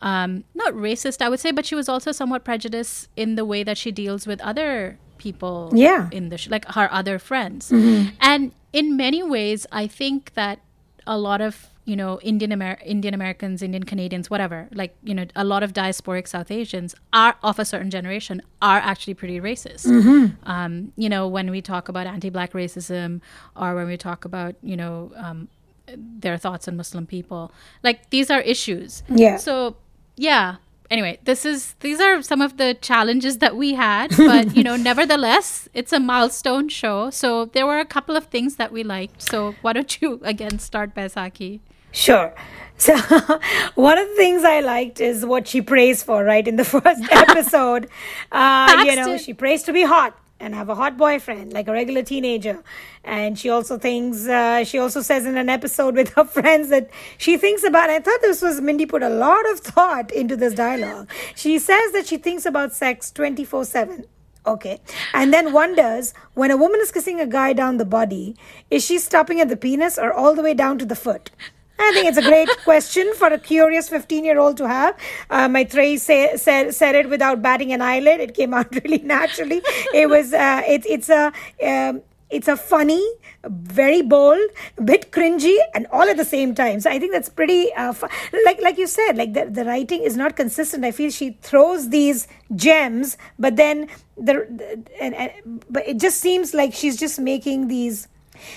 um, not racist, I would say, but she was also somewhat prejudiced in the way that she deals with other people. Yeah. In the sh- like her other friends, Mhm. and in many ways, I think that a lot of you know Indian Amer- Indian Americans, Indian Canadians, whatever, like you know, a lot of diasporic South Asians are of a certain generation are actually pretty racist. Mhm. Um, you know, when we talk about anti-black racism, or when we talk about you know um, their thoughts on Muslim people, like these are issues. Yeah. So yeah. Anyway, this is these are some of the challenges that we had, but you know, nevertheless, it's a milestone show. So there were a couple of things that we liked. So why don't you again start Baisakhi? Sure. So one of the things I liked is what she prays for, right? In the first episode, uh, you know, she prays to be hot and have a hot boyfriend, like a regular teenager. And she also thinks, uh, she also says in an episode with her friends that she thinks about, I thought this was, Mindy put a lot of thought into this dialogue. She says that she thinks about sex 24 7. Okay. And then wonders when a woman is kissing a guy down the body, is she stopping at the penis or all the way down to the foot? I think it's a great question for a curious 15 year old to have. Uh, Maitreyi say, said, said it without batting an eyelid. It came out really naturally. It was, uh, it, it's a, um, it's a funny, very bold, bit cringy, and all at the same time. So I think that's pretty, uh, fu- like like you said, like the, the writing is not consistent. I feel she throws these gems, but then the, the and, and but it just seems like she's just making these.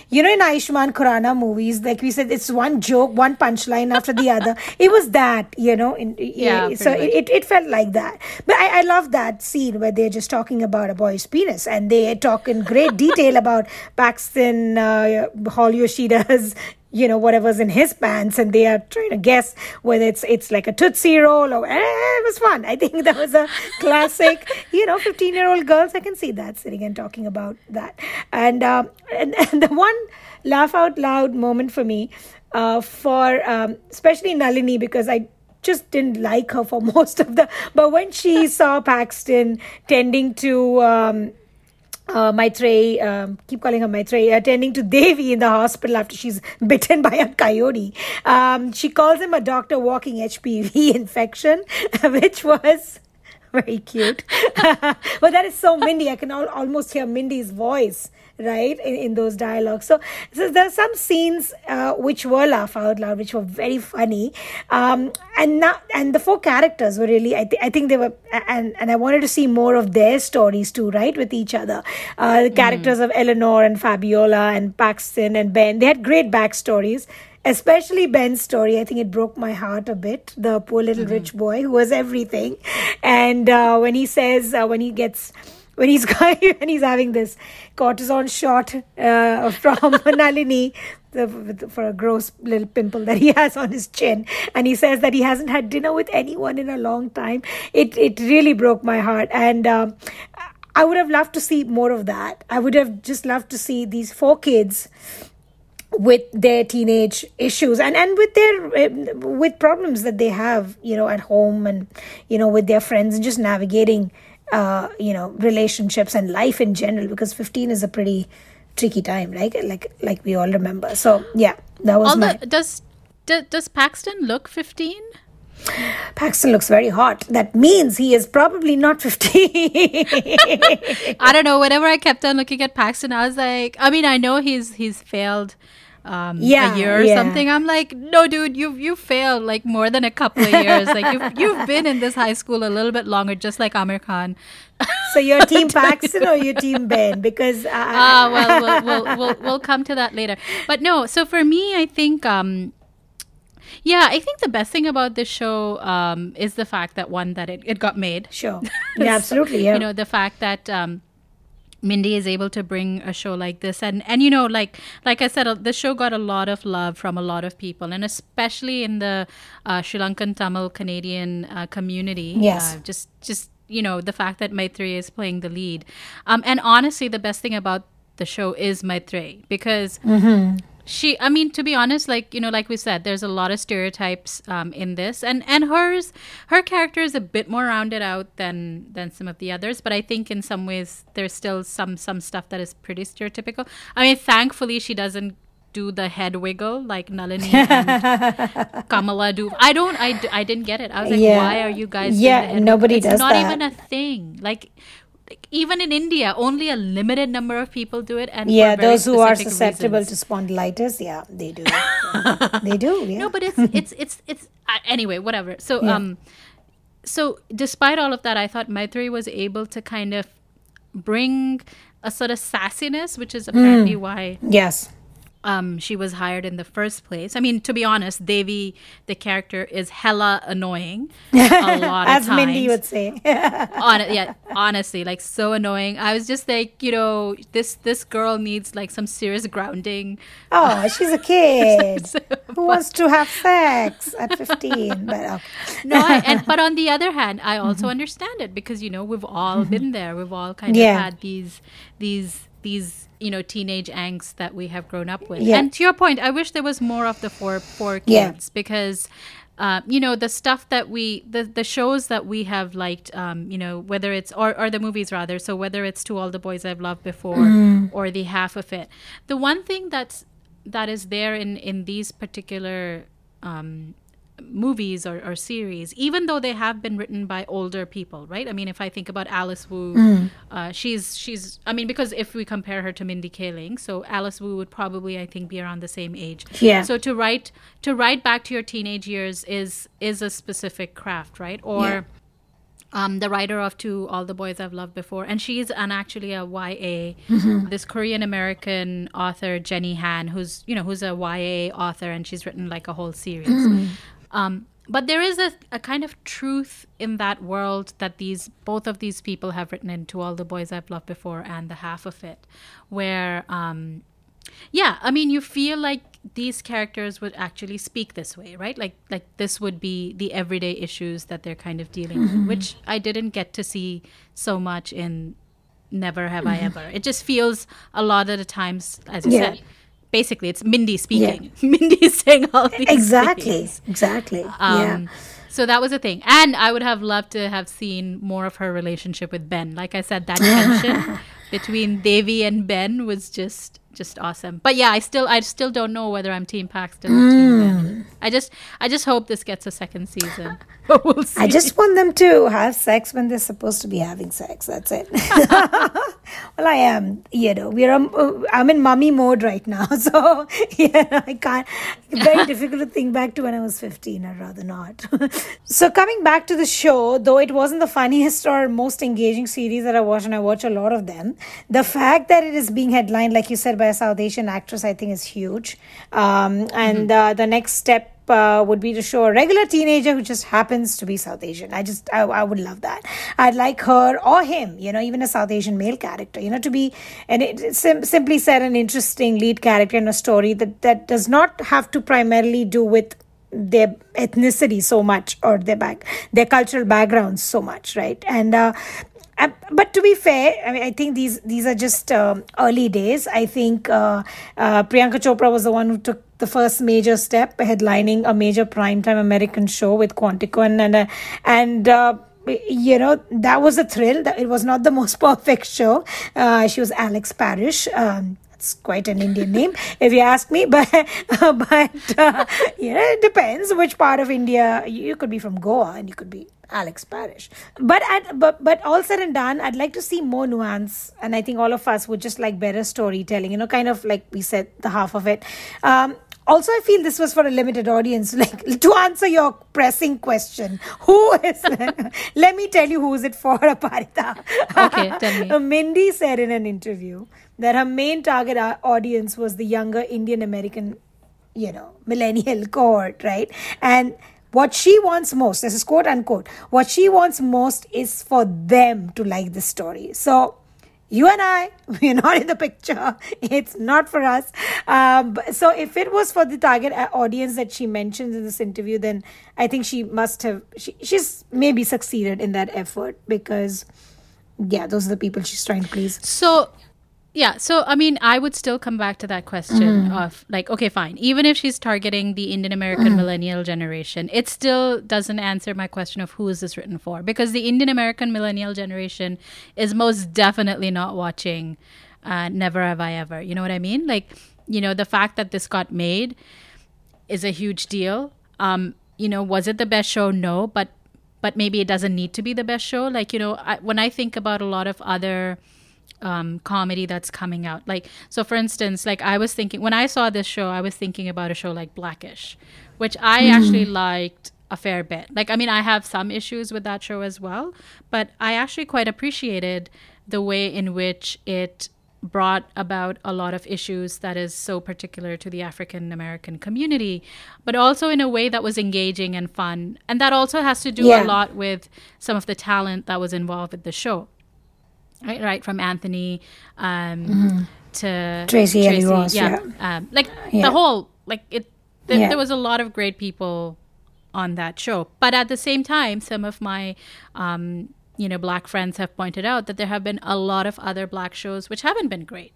You know, in Ayushmann Khurrana movies, like we said, it's one joke, one punchline after the other. It was that, you know. In, Yeah, so it, it, it felt like that. But I, I love that scene where they're just talking about a boy's penis and they talk in great detail about Paxton uh, Hall Yoshida's, you know, whatever's in his pants, and they are trying to guess whether it's it's like a Tootsie Roll or eh, it was fun. I think that was a classic, you know, 15 year old girls. I can see that sitting and talking about that. And, um, and, and the one laugh out loud moment for me, uh, for um, especially Nalini, because I just didn't like her for most of the. But when she saw Paxton tending to. Um, uh, Maitrey, um, keep calling her Maitrey, attending to Devi in the hospital after she's bitten by a coyote. Um, she calls him a doctor walking HPV infection, which was very cute. but that is so Mindy. I can al- almost hear Mindy's voice, right, in, in those dialogues. So, so there are some scenes uh, which were laugh out loud, which were very funny. Um, and now, and the four characters were really, I, th- I think they were, and, and I wanted to see more of their stories too, right, with each other. Uh, the characters of Eleanor and Fabiola and Paxton and Ben, they had great backstories especially Ben's story. I think it broke my heart a bit. The poor little rich boy who was everything, and uh, when he says uh, when he gets. When he's going when he's having this cortisone shot uh, from Nalini the, for a gross little pimple that he has on his chin, and he says that he hasn't had dinner with anyone in a long time. It it really broke my heart, and um, I would have loved to see more of that. I would have just loved to see these four kids with their teenage issues and and with their with problems that they have you know at home and you know with their friends and just navigating uh you know relationships and life in general because 15 is a pretty tricky time like like like we all remember so yeah that was Although, my does, does does Paxton look 15? Paxton looks very hot. That means he is probably not 15. I don't know. Whenever I kept on looking at Paxton, I was like, I mean, I know he's he's failed um, Yeah, a year or yeah. something. I'm like, no, dude, you you failed like more than a couple of years. like you've you've been in this high school a little bit longer, just like Aamir Khan. so you're team Paxton or you're team Ben? Because uh, Ah, well, we'll, we'll we'll we'll come to that later. But no, so for me, I think. um yeah, I think the best thing about this show um, is the fact that one that it, it got made. Sure. Yeah, absolutely, yeah. You know, the fact that um, Mindy is able to bring a show like this, and and you know, like like I said, uh, the show got a lot of love from a lot of people, and especially in the uh, Sri Lankan Tamil Canadian uh, community. Yes. Uh, just just you know, the fact that Maitri is playing the lead, um, and honestly, the best thing about the show is Maitri because Mm-hmm. She i mean to be honest like you know like we said there's a lot of stereotypes um, in this and and hers her character is a bit more rounded out than than some of the others but i think in some ways there's still some some stuff that is pretty stereotypical i mean thankfully she doesn't do the head wiggle like Nalini and Kamala do. I don't. I, I didn't get it. I was like, Yeah. why are you guys? doing Yeah, nobody does It's not that. even a thing. Like, like, even in India, only a limited number of people do it. And yeah, those who are susceptible reasons. to spondylitis, yeah, they do. Yeah. they do, yeah. No, but it's it's it's it's uh, anyway, whatever. So Yeah. um so despite all of that, I thought Maitri was able to kind of bring a sort of sassiness, which is apparently why Yes. Um, she was hired in the first place. I mean, to be honest, Devi, the character, is hella annoying a lot of As times. Mindy would say. Hon- yeah, honestly, like so annoying. I was just like, you know, this this girl needs like some serious grounding. oh, she's a kid who wants to have sex at 15. But okay. no, I, and but on the other hand, I also understand it because you know we've all been there. We've all kind Yeah. of had these these these you know teenage angst that we have grown up with. Yeah. And to your point, I wish there was more of the four four kids Yeah. because. Uh, you know the stuff that we the, the shows that we have liked um, you know whether it's or, or the movies rather so whether it's to all the boys i've loved before Mm. or the half of it the one thing that's that is there in in these particular um, movies or, or series, even though they have been written by older people, right? I mean, if I think about Alice Wu, Mm. uh, she's she's. I mean, because if we compare her to Mindy Kaling, so Alice Wu would probably, I think, be around the same age. Yeah. So to write to write back to your teenage years is is a specific craft, right? Or Yeah. um, the writer of To All the Boys I've Loved Before, and she's an actually a YA. Mhm. This Korean American author Jenny Han, who's you know who's a YA author, and she's written like a whole series. Mm. Um, but there is a, a kind of truth in that world that these both of these people have written into All the Boys I've Loved Before and the half of it, where um, yeah, I mean you feel like these characters would actually speak this way, right? Like like this would be the everyday issues that they're kind of dealing Mhm. with, which I didn't get to see so much in Never Have I Mhm. Ever. It just feels a lot of the times, as you Yeah. said, basically it's Mindy speaking. Mindy saying all these Exactly. things. Exactly. Um, yeah. So that was a thing. And I would have loved to have seen more of her relationship with Ben. Like I said, that tension between Devi and Ben was just just awesome. But yeah, I still I still don't know whether I'm Team Paxton or Team Ben. I just I just hope this gets a second season. But we'll see. I just want them to have sex when they're supposed to be having sex. That's it. well, I am. You know, we're. Um, uh, I'm in mummy mode right now, so yeah, I can't. Very difficult to think back to when I was 15. I'd rather not. so coming back to the show, though it wasn't the funniest or most engaging series that I watched, and I watch a lot of them. The fact that it is being headlined, like you said, by a South Asian actress, I think is huge. Um, and uh, the next step uh, would be to show a regular teenager who just happens to be South Asian. I just, I, I would love that. I'd like her or him, you know, even a South Asian male character, you know, to be, and it, it sim- simply said an interesting lead character in a story that, that does not have to primarily do with their ethnicity so much or their back, their cultural backgrounds so much, right? And, uh, Um, but to be fair, I mean, I think these these are just um, early days. I think uh, uh, Priyanka Chopra was the one who took the first major step, headlining a major primetime American show with Quantico, and and, uh, and uh, you know that was a thrill. That it was not the most perfect show. Uh, she was Alex Parrish. Um, it's quite an Indian name, if you ask me. But but uh, you know, it depends which part of India. You could be from Goa, and you could be Alex Parrish. But at but but all said and done, I'd like to see more nuance, and I think all of us would just like better storytelling. You know, kind of like we said, the half of it. Um, also, I feel this was for a limited audience. Like to answer your pressing question, who is? let me tell you who is it for, Aparita. Okay, tell me. Mindy said in an interview that her main target audience was the younger Indian American, you know, millennial cohort, right? And what she wants most, this is quote unquote, what she wants most is for them to like the story. So you and I, we're not in the picture. It's not for us. Um, so if it was for the target uh, audience that she mentions in this interview, then I think she must have, she, she's maybe succeeded in that effort because, yeah, those are the people she's trying to please. So, yeah. So, I mean, I would still come back to that question Mm. of like, okay, fine. Even if she's targeting the Indian American Mm. millennial generation, it still doesn't answer my question of who is this written for? Because the Indian American millennial generation is most definitely not watching uh, Never Have I Ever. You know what I mean? Like, you know, the fact that this got made is a huge deal. Um, you know, was it the best show? No, but but maybe it doesn't need to be the best show. Like, you know, I, when I think about a lot of other um, comedy that's coming out, like, so for instance, like I was thinking when I saw this show, I was thinking about a show like Blackish, which I Mm. actually liked a fair bit. Like, I mean, I have some issues with that show as well, but I actually quite appreciated the way in which it brought about a lot of issues that is so particular to the African American community, but also in a way that was engaging and fun. And that also has to do Yeah. a lot with some of the talent that was involved with the show. Right, right, from Anthony um, Mhm. to Tracee Ellis Ross, yeah, Um, like Yeah. the whole, like it. There, Yeah. there was a lot of great people on that show, but at the same time, some of my um, you know black friends have pointed out that there have been a lot of other black shows which haven't been great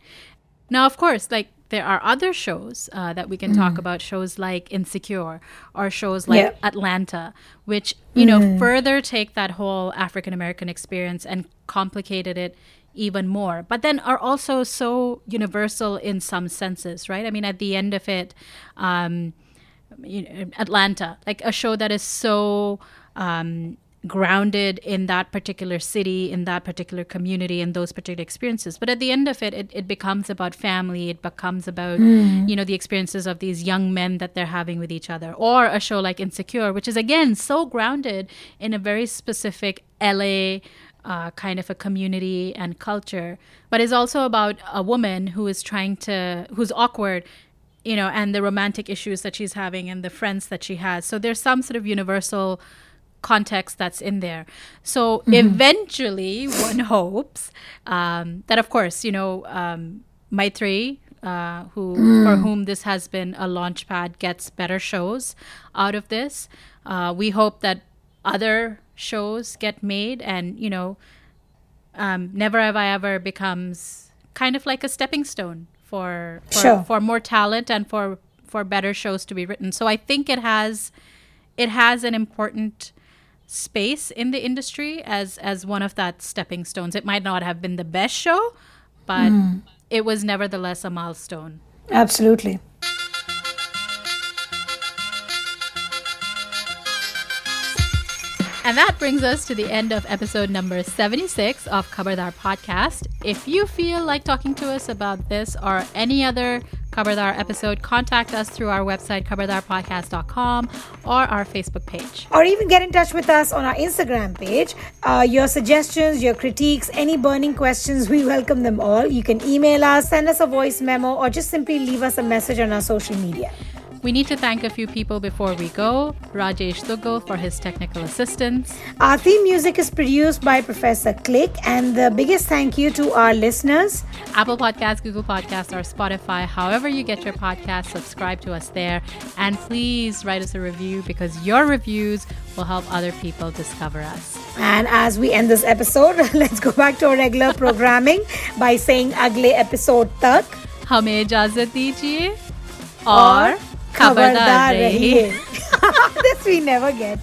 now of course like there are other shows uh, that we can talk Mm. about shows like insecure or shows like Yeah. atlanta which you know Mm. further take that whole african american experience and complicated it even more but then are also so universal in some senses right i mean at the end of it um, you know, Atlanta, like a show that is so um, grounded in that particular city, in that particular community, in those particular experiences. But at the end of it, it, it becomes about family. It becomes about Mm. you know the experiences of these young men that they're having with each other, or a show like Insecure, which is again so grounded in a very specific LA. Uh, kind of a community and culture, but is also about a woman who is trying to, who's awkward you know, and the romantic issues that she's having and the friends that she has. So there's some sort of universal context that's in there. So Mhm. eventually, one hopes um, that, of course, you know, um, Maitreyi, uh, who for Mm. whom this has been a launch pad, gets better shows out of this. Uh, we hope that other shows get made, and you know, um, Never Have I Ever becomes kind of like a stepping stone for for, Sure. for more talent and for for better shows to be written. So I think it has it has an important space in the industry as as one of that stepping stones. It might not have been the best show, but Mm. it was nevertheless a milestone. Absolutely. And that brings us to the end of episode number 76 of Kabardar Podcast. If you feel like talking to us about this or any other Kabardar episode, contact us through our website, kabardarpodcast.com, or our Facebook page. Or even get in touch with us on our Instagram page. Uh, your suggestions, your critiques, any burning questions, we welcome them all. You can email us, send us a voice memo, or just simply leave us a message on our social media. We need to thank a few people before we go. Rajesh Dugal for his technical assistance. Our theme music is produced by Professor Click, and the biggest thank you to our listeners. Apple Podcasts, Google Podcasts, or Spotify. However, you get your podcast, subscribe to us there. And please write us a review because your reviews will help other people discover us. And as we end this episode, let's go back to our regular programming by saying अगले episode तक हमें इजाजत दीजिए और खबरदार रहिए। This we never get